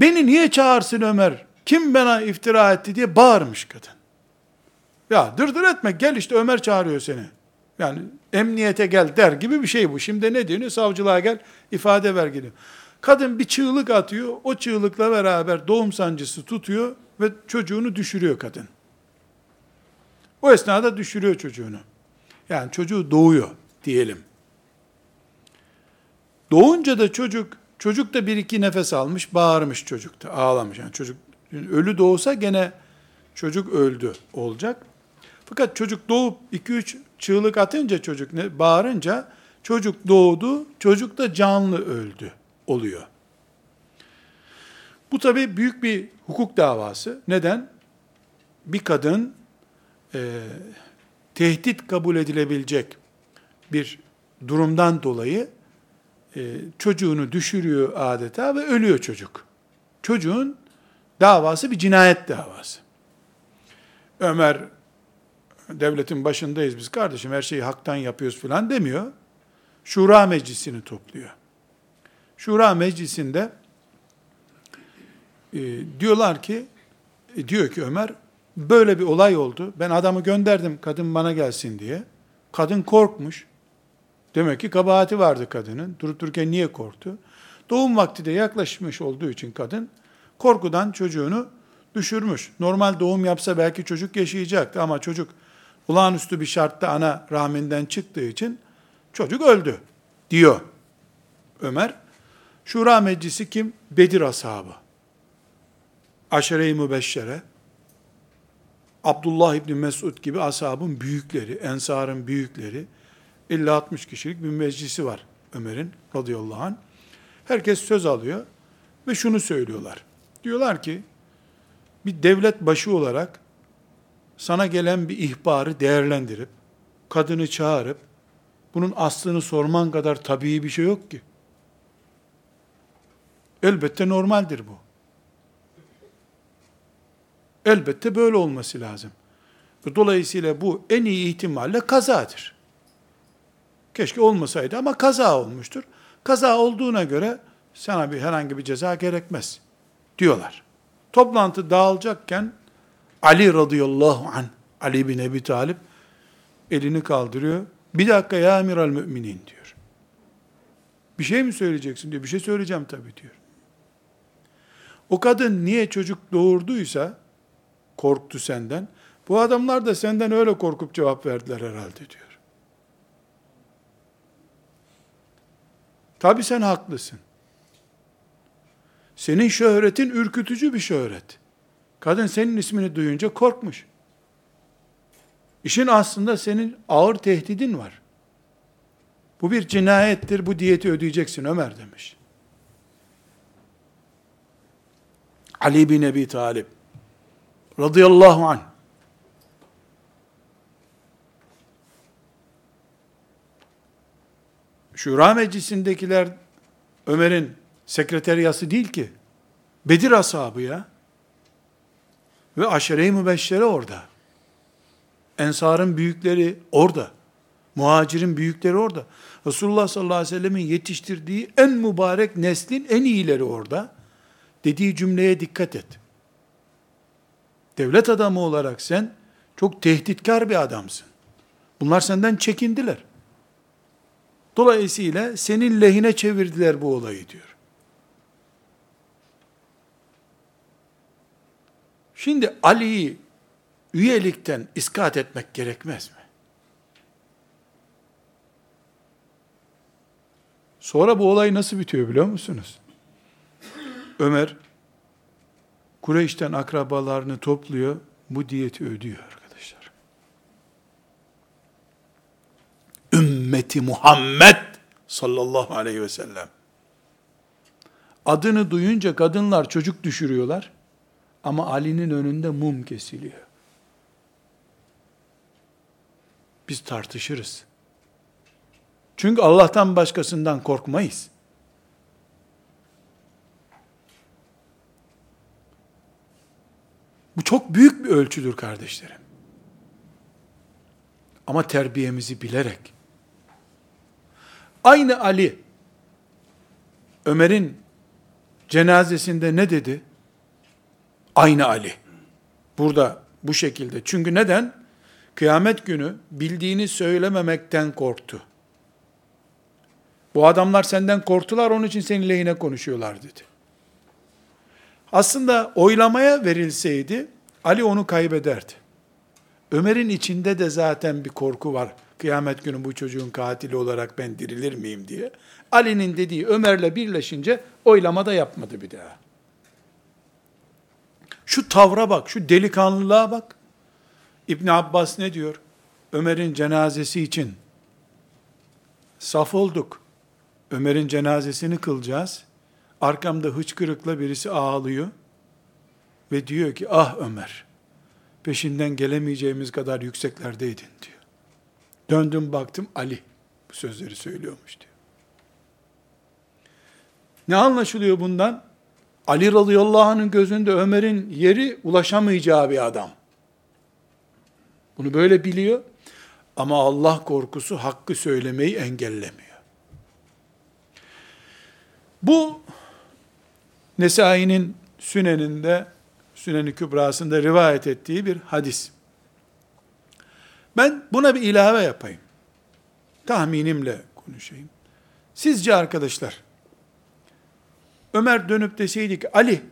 Beni niye çağırsın Ömer? Kim bana iftira etti diye bağırmış kadın. Ya dırdır etme gel işte Ömer çağırıyor seni. Yani emniyete gel der gibi bir şey bu. Şimdi ne diyor? Savcılığa gel ifade ver gidiyor. Kadın bir çığlık atıyor. O çığlıkla beraber doğum sancısı tutuyor ve çocuğunu düşürüyor kadın. O esnada düşürüyor çocuğunu. Yani çocuğu doğuyor diyelim. Doğunca da çocuk, çocuk da bir iki nefes almış, bağırmış çocuk da, ağlamış. Yani çocuk ölü doğsa gene çocuk öldü olacak. Fakat çocuk doğup iki üç çığlık atınca çocuk ne bağırınca çocuk doğdu, çocuk da canlı öldü oluyor. Bu tabi büyük bir hukuk davası. Neden? Bir kadın e, tehdit kabul edilebilecek bir durumdan dolayı e, çocuğunu düşürüyor adeta ve ölüyor çocuk. Çocuğun davası bir cinayet davası. Ömer devletin başındayız biz kardeşim her şeyi haktan yapıyoruz filan demiyor. Şura meclisini topluyor. Şura meclisinde e, diyorlar ki e, diyor ki Ömer böyle bir olay oldu. Ben adamı gönderdim kadın bana gelsin diye. Kadın korkmuş. Demek ki kabahati vardı kadının. Durup dururken niye korktu? Doğum vakti de yaklaşmış olduğu için kadın korkudan çocuğunu düşürmüş. Normal doğum yapsa belki çocuk yaşayacaktı ama çocuk olağanüstü bir şartta ana rahminden çıktığı için çocuk öldü diyor Ömer. Şura meclisi kim? Bedir ashabı. Aşere-i Mübeşşere, Abdullah İbni Mesud gibi ashabın büyükleri, ensarın büyükleri, 50-60 kişilik bir meclisi var Ömer'in radıyallahu anh. Herkes söz alıyor ve şunu söylüyorlar. Diyorlar ki, bir devlet başı olarak sana gelen bir ihbarı değerlendirip, kadını çağırıp, bunun aslını sorman kadar tabii bir şey yok ki. Elbette normaldir bu. Elbette böyle olması lazım. Dolayısıyla bu en iyi ihtimalle kazadır. Keşke olmasaydı ama kaza olmuştur. Kaza olduğuna göre sana bir herhangi bir ceza gerekmez diyorlar. Toplantı dağılacakken Ali radıyallahu an Ali bin Ebi Talip elini kaldırıyor. Bir dakika ya amiral müminin diyor. Bir şey mi söyleyeceksin diyor. Bir şey söyleyeceğim tabii diyor. O kadın niye çocuk doğurduysa korktu senden. Bu adamlar da senden öyle korkup cevap verdiler herhalde diyor. Tabi sen haklısın. Senin şöhretin ürkütücü bir şöhret. Kadın senin ismini duyunca korkmuş. İşin aslında senin ağır tehdidin var. Bu bir cinayettir, bu diyeti ödeyeceksin Ömer demiş. Ali bin Ebi Talib radıyallahu anh Şura meclisindekiler Ömer'in sekreteriyası değil ki. Bedir ashabı ya. Ve aşere-i mübeşşere orada. Ensarın büyükleri orada. Muhacirin büyükleri orada. Resulullah sallallahu aleyhi ve sellemin yetiştirdiği en mübarek neslin en iyileri orada. Dediği cümleye dikkat et. Devlet adamı olarak sen çok tehditkar bir adamsın. Bunlar senden çekindiler. Dolayısıyla senin lehine çevirdiler bu olayı diyor. Şimdi Ali'yi üyelikten iskat etmek gerekmez mi? Sonra bu olay nasıl bitiyor biliyor musunuz? Ömer Kureyş'ten akrabalarını topluyor, bu diyeti ödüyor arkadaşlar. Ümmeti Muhammed sallallahu aleyhi ve sellem. Adını duyunca kadınlar çocuk düşürüyorlar ama Ali'nin önünde mum kesiliyor. Biz tartışırız. Çünkü Allah'tan başkasından korkmayız. Çok büyük bir ölçüdür kardeşlerim. Ama terbiyemizi bilerek. Aynı Ali, Ömer'in cenazesinde ne dedi? Aynı Ali. Burada bu şekilde. Çünkü neden? Kıyamet günü bildiğini söylememekten korktu. Bu adamlar senden korktular, onun için senin lehine konuşuyorlar dedi. Aslında oylamaya verilseydi Ali onu kaybederdi. Ömer'in içinde de zaten bir korku var. Kıyamet günü bu çocuğun katili olarak ben dirilir miyim diye. Ali'nin dediği Ömer'le birleşince oylamada yapmadı bir daha. Şu tavra bak, şu delikanlılığa bak. İbn Abbas ne diyor? Ömer'in cenazesi için saf olduk. Ömer'in cenazesini kılacağız. Arkamda hıçkırıkla birisi ağlıyor. Ve diyor ki ah Ömer peşinden gelemeyeceğimiz kadar yükseklerdeydin diyor. Döndüm baktım Ali bu sözleri söylüyormuş diyor. Ne anlaşılıyor bundan? Ali radıyallahu anh'ın gözünde Ömer'in yeri ulaşamayacağı bir adam. Bunu böyle biliyor. Ama Allah korkusu hakkı söylemeyi engellemiyor. Bu Nesai'nin Sünen'inde, Sünen-i Kübrası'nda rivayet ettiği bir hadis. Ben buna bir ilave yapayım. Tahminimle konuşayım. Sizce arkadaşlar, Ömer dönüp deseydi ki, Ali,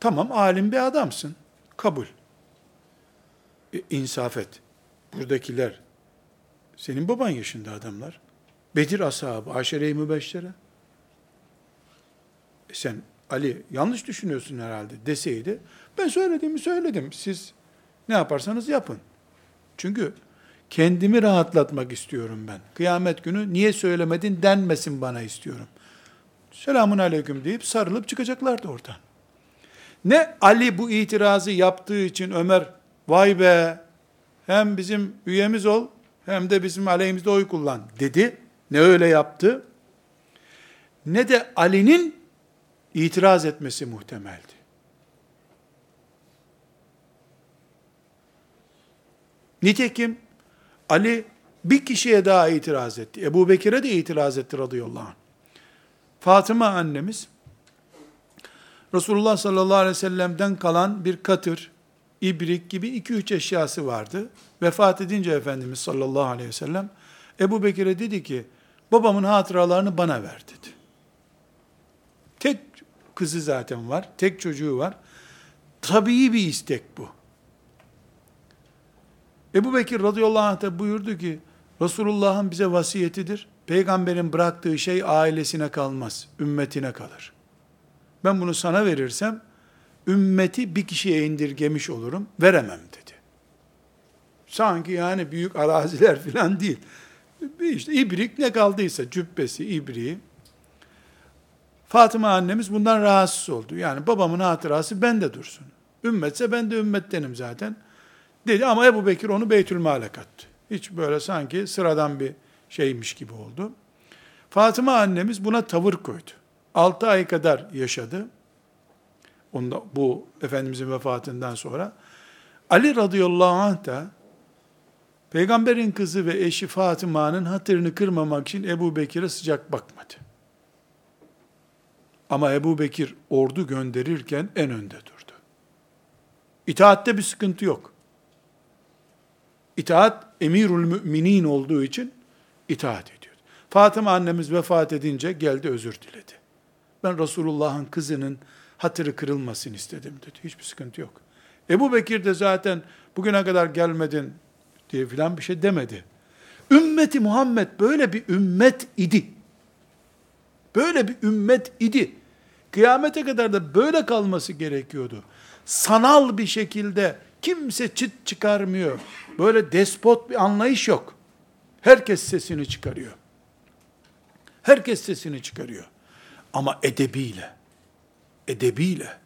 tamam alim bir adamsın, kabul. E, insaf et. buradakiler senin baban yaşında adamlar. Bedir ashabı, aşere-i mübeşşere. E sen Ali yanlış düşünüyorsun herhalde deseydi ben söylediğimi söyledim. Siz ne yaparsanız yapın. Çünkü kendimi rahatlatmak istiyorum ben. Kıyamet günü niye söylemedin denmesin bana istiyorum. Selamun aleyküm deyip sarılıp çıkacaklardı oradan. Ne Ali bu itirazı yaptığı için Ömer vay be hem bizim üyemiz ol hem de bizim aleyhimizde oy kullan dedi. Ne öyle yaptı? Ne de Ali'nin itiraz etmesi muhtemeldi. Nitekim Ali bir kişiye daha itiraz etti. Ebu Bekir'e de itiraz etti radıyallahu anh. Fatıma annemiz, Resulullah sallallahu aleyhi ve sellem'den kalan bir katır, ibrik gibi iki üç eşyası vardı. Vefat edince Efendimiz sallallahu aleyhi ve sellem, Ebu Bekir'e dedi ki, babamın hatıralarını bana ver dedi. Tek kızı zaten var, tek çocuğu var. Tabii bir istek bu. Ebu Bekir radıyallahu anh da buyurdu ki, Resulullah'ın bize vasiyetidir. Peygamberin bıraktığı şey ailesine kalmaz, ümmetine kalır. Ben bunu sana verirsem, ümmeti bir kişiye indirgemiş olurum, veremem dedi. Sanki yani büyük araziler *laughs* falan değil. İşte ibrik ne kaldıysa, cübbesi, ibriği. Fatıma annemiz bundan rahatsız oldu. Yani babamın hatırası bende dursun. Ümmetse ben de ümmettenim zaten. Dedi ama Ebu Bekir onu Beytülmal'e kattı. Hiç böyle sanki sıradan bir şeymiş gibi oldu. Fatıma annemiz buna tavır koydu. 6 ay kadar yaşadı. Onda, bu Efendimizin vefatından sonra. Ali radıyallahu anh da peygamberin kızı ve eşi Fatıma'nın hatırını kırmamak için Ebu Bekir'e sıcak bakmadı. Ama Ebu Bekir ordu gönderirken en önde durdu. İtaatte bir sıkıntı yok. İtaat emirül müminin olduğu için itaat ediyor. Fatıma annemiz vefat edince geldi özür diledi. Ben Resulullah'ın kızının hatırı kırılmasın istedim dedi. Hiçbir sıkıntı yok. Ebu Bekir de zaten bugüne kadar gelmedin diye filan bir şey demedi. Ümmeti Muhammed böyle bir ümmet idi. Böyle bir ümmet idi. Kıyamete kadar da böyle kalması gerekiyordu. Sanal bir şekilde kimse çıt çıkarmıyor. Böyle despot bir anlayış yok. Herkes sesini çıkarıyor. Herkes sesini çıkarıyor. Ama edebiyle. Edebiyle.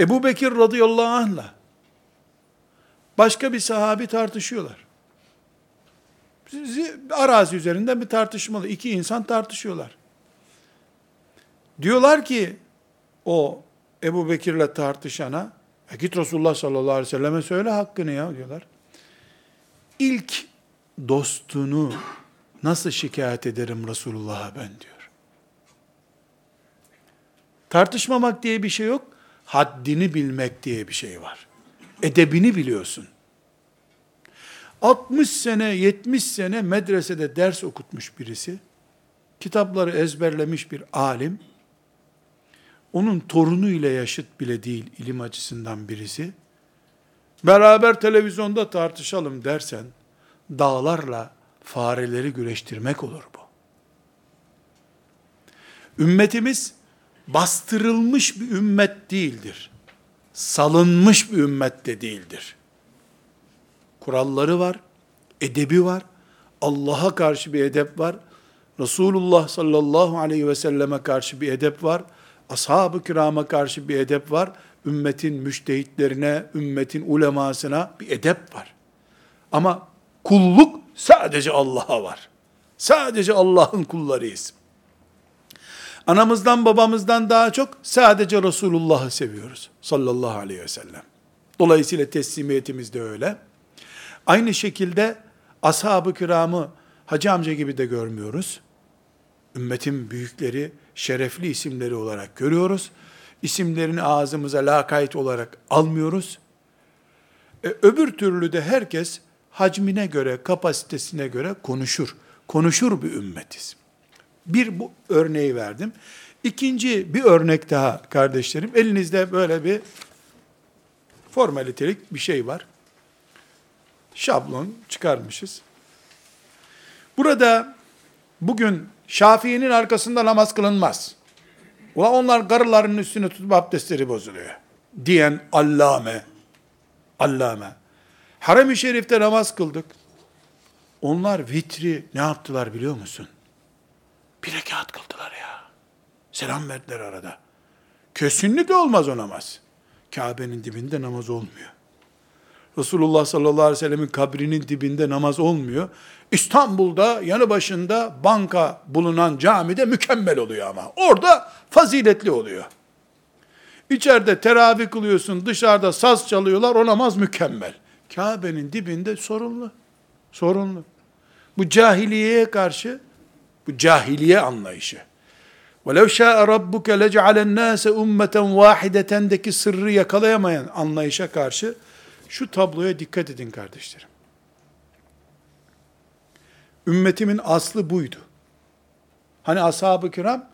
Ebu Bekir radıyallahu anh'la başka bir sahabi tartışıyorlar. Arazi üzerinden bir tartışmalı. İki insan tartışıyorlar. Diyorlar ki o Ebu Bekir'le tartışana e git Resulullah sallallahu aleyhi ve selleme söyle hakkını ya diyorlar. İlk dostunu nasıl şikayet ederim Resulullah'a ben diyor. Tartışmamak diye bir şey yok. Haddini bilmek diye bir şey var. Edebini biliyorsun. 60 sene, 70 sene medresede ders okutmuş birisi, kitapları ezberlemiş bir alim, onun torunu ile yaşıt bile değil ilim açısından birisi, beraber televizyonda tartışalım dersen, dağlarla fareleri güreştirmek olur bu. Ümmetimiz bastırılmış bir ümmet değildir. Salınmış bir ümmet de değildir. Kuralları var, edebi var, Allah'a karşı bir edep var, Resulullah sallallahu aleyhi ve selleme karşı bir edep var, ashab-ı kirama karşı bir edep var, ümmetin müştehitlerine, ümmetin ulemasına bir edep var. Ama kulluk sadece Allah'a var. Sadece Allah'ın kullarıyız. Anamızdan babamızdan daha çok sadece Resulullah'ı seviyoruz. Sallallahu aleyhi ve sellem. Dolayısıyla teslimiyetimiz de öyle. Aynı şekilde ashab-ı kiramı hacı amca gibi de görmüyoruz. Ümmetin büyükleri, şerefli isimleri olarak görüyoruz. İsimlerini ağzımıza lakayt olarak almıyoruz. E, öbür türlü de herkes hacmine göre, kapasitesine göre konuşur. Konuşur bir ümmetiz. Bir bu örneği verdim. İkinci bir örnek daha kardeşlerim. Elinizde böyle bir Formalitelik bir şey var. Şablon çıkarmışız. Burada bugün Şafii'nin arkasında namaz kılınmaz. Ula onlar karılarının üstüne tutup abdestleri bozuluyor. Diyen allame. Allame. Harem-i Şerif'te namaz kıldık. Onlar vitri ne yaptılar biliyor musun? Bir rekat kıldılar ya. Selam verdiler arada. Kesinlikle olmaz o namaz. Kabe'nin dibinde namaz olmuyor. Resulullah sallallahu aleyhi ve sellemin kabrinin dibinde namaz olmuyor. İstanbul'da yanı başında banka bulunan camide mükemmel oluyor ama. Orada faziletli oluyor. İçeride teravih kılıyorsun, dışarıda saz çalıyorlar, o namaz mükemmel. Kabe'nin dibinde sorunlu. Sorunlu. Bu cahiliyeye karşı, bu cahiliye anlayışı. وَلَوْ شَاءَ رَبُّكَ لَجْعَلَ النَّاسَ اُمَّةً وَاحِدَةً'deki sırrı yakalayamayan anlayışa karşı, şu tabloya dikkat edin kardeşlerim. Ümmetimin aslı buydu. Hani ashab-ı kiram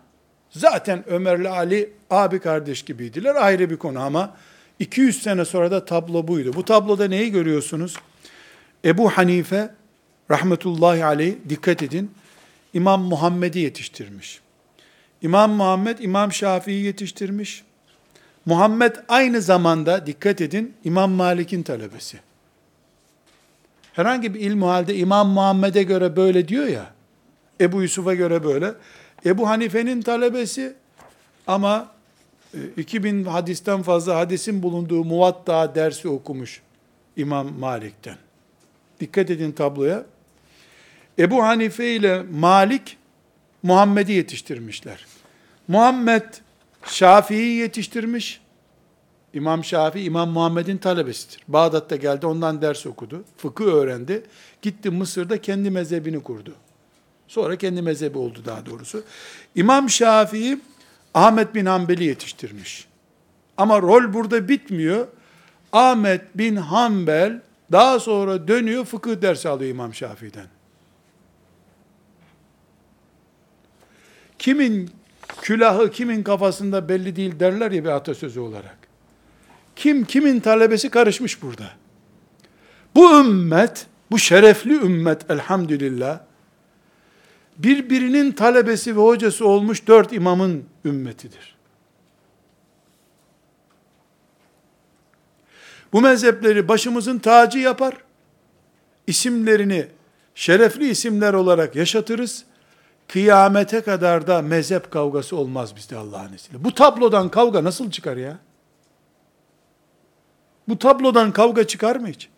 zaten Ömer'le Ali abi kardeş gibiydiler ayrı bir konu ama 200 sene sonra da tablo buydu. Bu tabloda neyi görüyorsunuz? Ebu Hanife rahmetullahi aleyh dikkat edin İmam Muhammed'i yetiştirmiş. İmam Muhammed İmam Şafii'yi yetiştirmiş. Muhammed aynı zamanda dikkat edin İmam Malik'in talebesi. Herhangi bir ilmu halde İmam Muhammed'e göre böyle diyor ya, Ebu Yusuf'a göre böyle. Ebu Hanife'nin talebesi ama 2000 e, hadisten fazla hadisin bulunduğu muvatta dersi okumuş İmam Malik'ten. Dikkat edin tabloya. Ebu Hanife ile Malik Muhammed'i yetiştirmişler. Muhammed Şafii'yi yetiştirmiş. İmam Şafii, İmam Muhammed'in talebesidir. Bağdat'ta geldi, ondan ders okudu. Fıkıh öğrendi. Gitti Mısır'da kendi mezhebini kurdu. Sonra kendi mezhebi oldu daha doğrusu. İmam Şafii, Ahmet bin Hanbel'i yetiştirmiş. Ama rol burada bitmiyor. Ahmet bin Hanbel daha sonra dönüyor fıkıh dersi alıyor İmam Şafii'den. Kimin külahı kimin kafasında belli değil derler ya bir atasözü olarak. Kim kimin talebesi karışmış burada. Bu ümmet, bu şerefli ümmet elhamdülillah, birbirinin talebesi ve hocası olmuş dört imamın ümmetidir. Bu mezhepleri başımızın tacı yapar, isimlerini şerefli isimler olarak yaşatırız, kıyamete kadar da mezhep kavgası olmaz bizde Allah'ın izniyle. Bu tablodan kavga nasıl çıkar ya? Bu tablodan kavga çıkar mı hiç?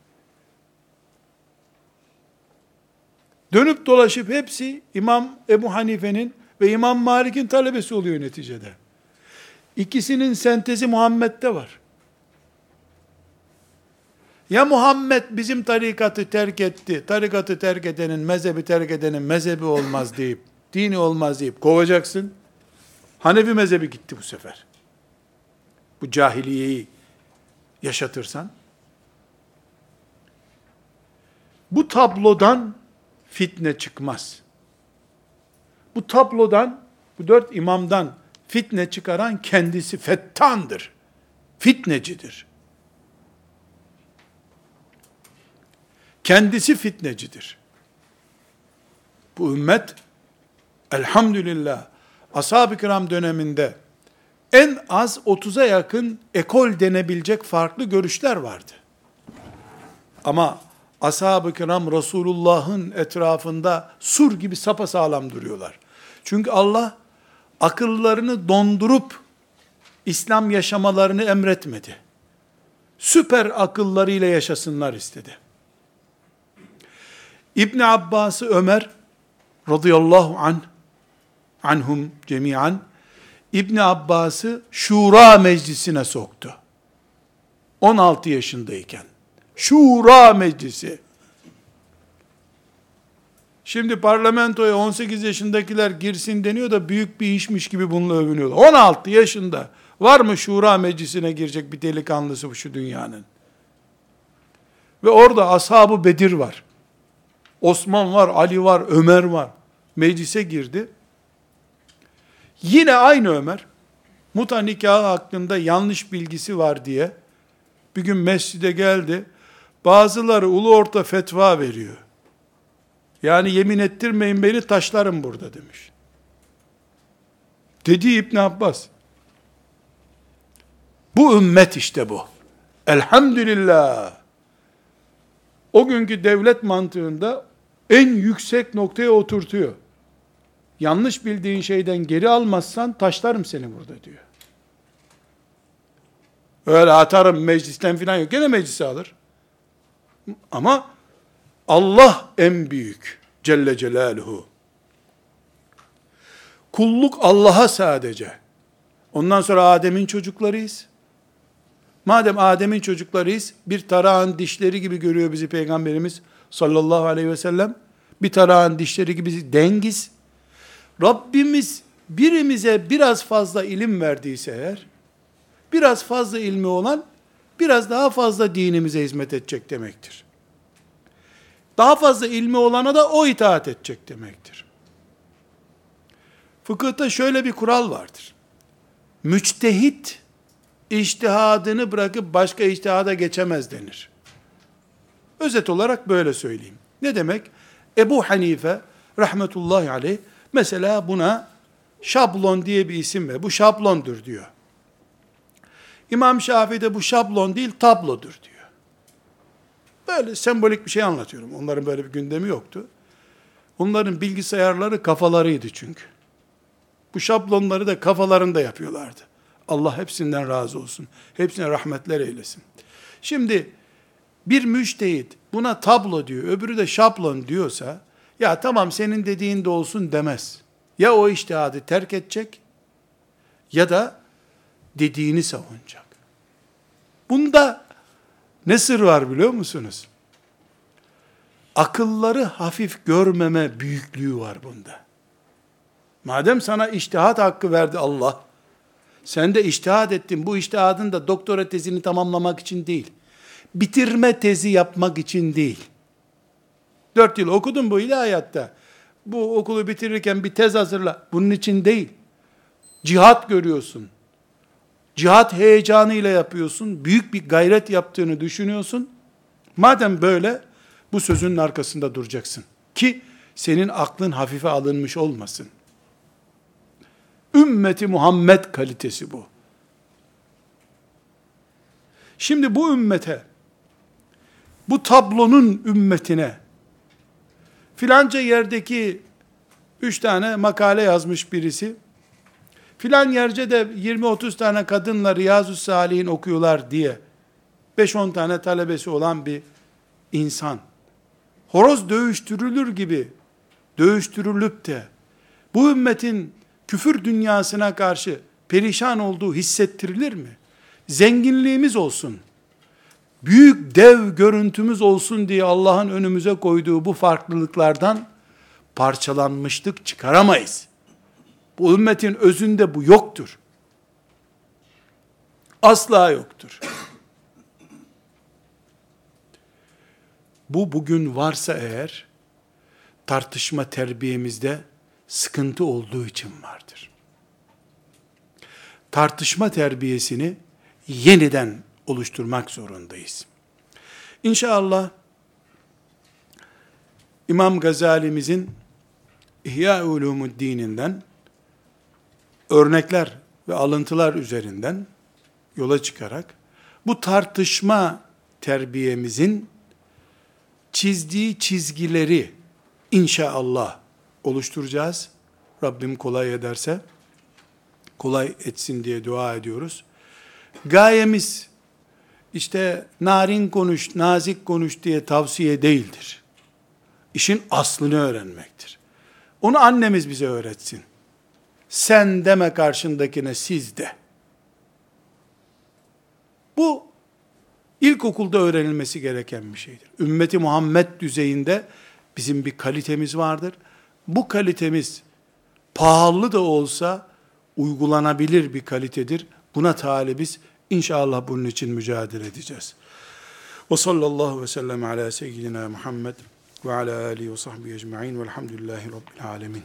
Dönüp dolaşıp hepsi İmam Ebu Hanife'nin ve İmam Malik'in talebesi oluyor neticede. İkisinin sentezi Muhammed'de var. Ya Muhammed bizim tarikatı terk etti, tarikatı terk edenin, mezhebi terk edenin mezhebi olmaz deyip, dini olmaz deyip kovacaksın. Hanefi mezhebi gitti bu sefer. Bu cahiliyeyi yaşatırsan, bu tablodan fitne çıkmaz. Bu tablodan, bu dört imamdan fitne çıkaran kendisi fettandır. Fitnecidir. Kendisi fitnecidir. Bu ümmet elhamdülillah ashab-ı kiram döneminde en az 30'a yakın ekol denebilecek farklı görüşler vardı. Ama ashab-ı kiram Resulullah'ın etrafında sur gibi sapasağlam duruyorlar. Çünkü Allah akıllarını dondurup İslam yaşamalarını emretmedi. Süper akıllarıyla yaşasınlar istedi. İbn Abbas'ı Ömer radıyallahu anh anhum cemiyan İbni Abbas'ı Şura meclisine soktu. 16 yaşındayken. Şura meclisi. Şimdi parlamentoya 18 yaşındakiler girsin deniyor da büyük bir işmiş gibi bununla övünüyorlar. 16 yaşında var mı şura meclisine girecek bir delikanlısı şu dünyanın? Ve orada ashabı Bedir var. Osman var, Ali var, Ömer var. Meclise girdi. Yine aynı Ömer, muta nikahı hakkında yanlış bilgisi var diye, bir gün mescide geldi. Bazıları ulu orta fetva veriyor. Yani yemin ettirmeyin beni taşlarım burada demiş. Dedi İbn Abbas. Bu ümmet işte bu. Elhamdülillah. O günkü devlet mantığında en yüksek noktaya oturtuyor. Yanlış bildiğin şeyden geri almazsan taşlarım seni burada diyor. Öyle atarım meclisten filan yok. Gene meclise alır. Ama Allah en büyük. Celle Celaluhu. Kulluk Allah'a sadece. Ondan sonra Adem'in çocuklarıyız. Madem Adem'in çocuklarıyız, bir tarağın dişleri gibi görüyor bizi Peygamberimiz sallallahu aleyhi ve sellem. Bir tarağın dişleri gibi dengiz. Rabbimiz birimize biraz fazla ilim verdiyse eğer, biraz fazla ilmi olan, biraz daha fazla dinimize hizmet edecek demektir. Daha fazla ilmi olana da o itaat edecek demektir. Fıkıhta şöyle bir kural vardır. Müçtehit, iştihadını bırakıp başka iştihada geçemez denir. Özet olarak böyle söyleyeyim. Ne demek? Ebu Hanife rahmetullahi aleyh mesela buna şablon diye bir isim ve bu şablondur diyor. İmam Şafii de bu şablon değil tablodur diyor. Böyle sembolik bir şey anlatıyorum. Onların böyle bir gündemi yoktu. Onların bilgisayarları kafalarıydı çünkü. Bu şablonları da kafalarında yapıyorlardı. Allah hepsinden razı olsun. Hepsine rahmetler eylesin. Şimdi bir müştehit buna tablo diyor, öbürü de şablon diyorsa, ya tamam senin dediğin de olsun demez. Ya o iştihadı terk edecek, ya da dediğini savunacak. Bunda ne sır var biliyor musunuz? Akılları hafif görmeme büyüklüğü var bunda. Madem sana iştihat hakkı verdi Allah, sen de iştihat ettin. Bu iştihadın da doktora tezini tamamlamak için değil. Bitirme tezi yapmak için değil. Dört yıl okudun bu ilahiyatta. Bu okulu bitirirken bir tez hazırla. Bunun için değil. Cihat görüyorsun. Cihat heyecanıyla yapıyorsun. Büyük bir gayret yaptığını düşünüyorsun. Madem böyle bu sözünün arkasında duracaksın. Ki senin aklın hafife alınmış olmasın. Ümmeti Muhammed kalitesi bu. Şimdi bu ümmete, bu tablonun ümmetine, filanca yerdeki üç tane makale yazmış birisi, filan yerde de 20-30 tane kadınla Riyazu Salihin okuyorlar diye, 5-10 tane talebesi olan bir insan, horoz dövüştürülür gibi, dövüştürülüp de, bu ümmetin küfür dünyasına karşı perişan olduğu hissettirilir mi? Zenginliğimiz olsun, büyük dev görüntümüz olsun diye Allah'ın önümüze koyduğu bu farklılıklardan parçalanmışlık çıkaramayız. Bu ümmetin özünde bu yoktur. Asla yoktur. Bu bugün varsa eğer tartışma terbiyemizde sıkıntı olduğu için vardır. Tartışma terbiyesini yeniden oluşturmak zorundayız. İnşallah İmam Gazali'mizin İhya Ulumuddin'inden örnekler ve alıntılar üzerinden yola çıkarak bu tartışma terbiyemizin çizdiği çizgileri inşallah oluşturacağız. Rabbim kolay ederse kolay etsin diye dua ediyoruz. Gayemiz işte narin konuş, nazik konuş diye tavsiye değildir. İşin aslını öğrenmektir. Onu annemiz bize öğretsin. Sen deme karşındakine siz de. Bu ilkokulda öğrenilmesi gereken bir şeydir. Ümmeti Muhammed düzeyinde bizim bir kalitemiz vardır bu kalitemiz pahalı da olsa uygulanabilir bir kalitedir. Buna talibiz. İnşallah bunun için mücadele edeceğiz. Ve sallallahu ve sellem ala seyyidina Muhammed ve ala alihi ve sahbihi ecma'in velhamdülillahi rabbil alemin.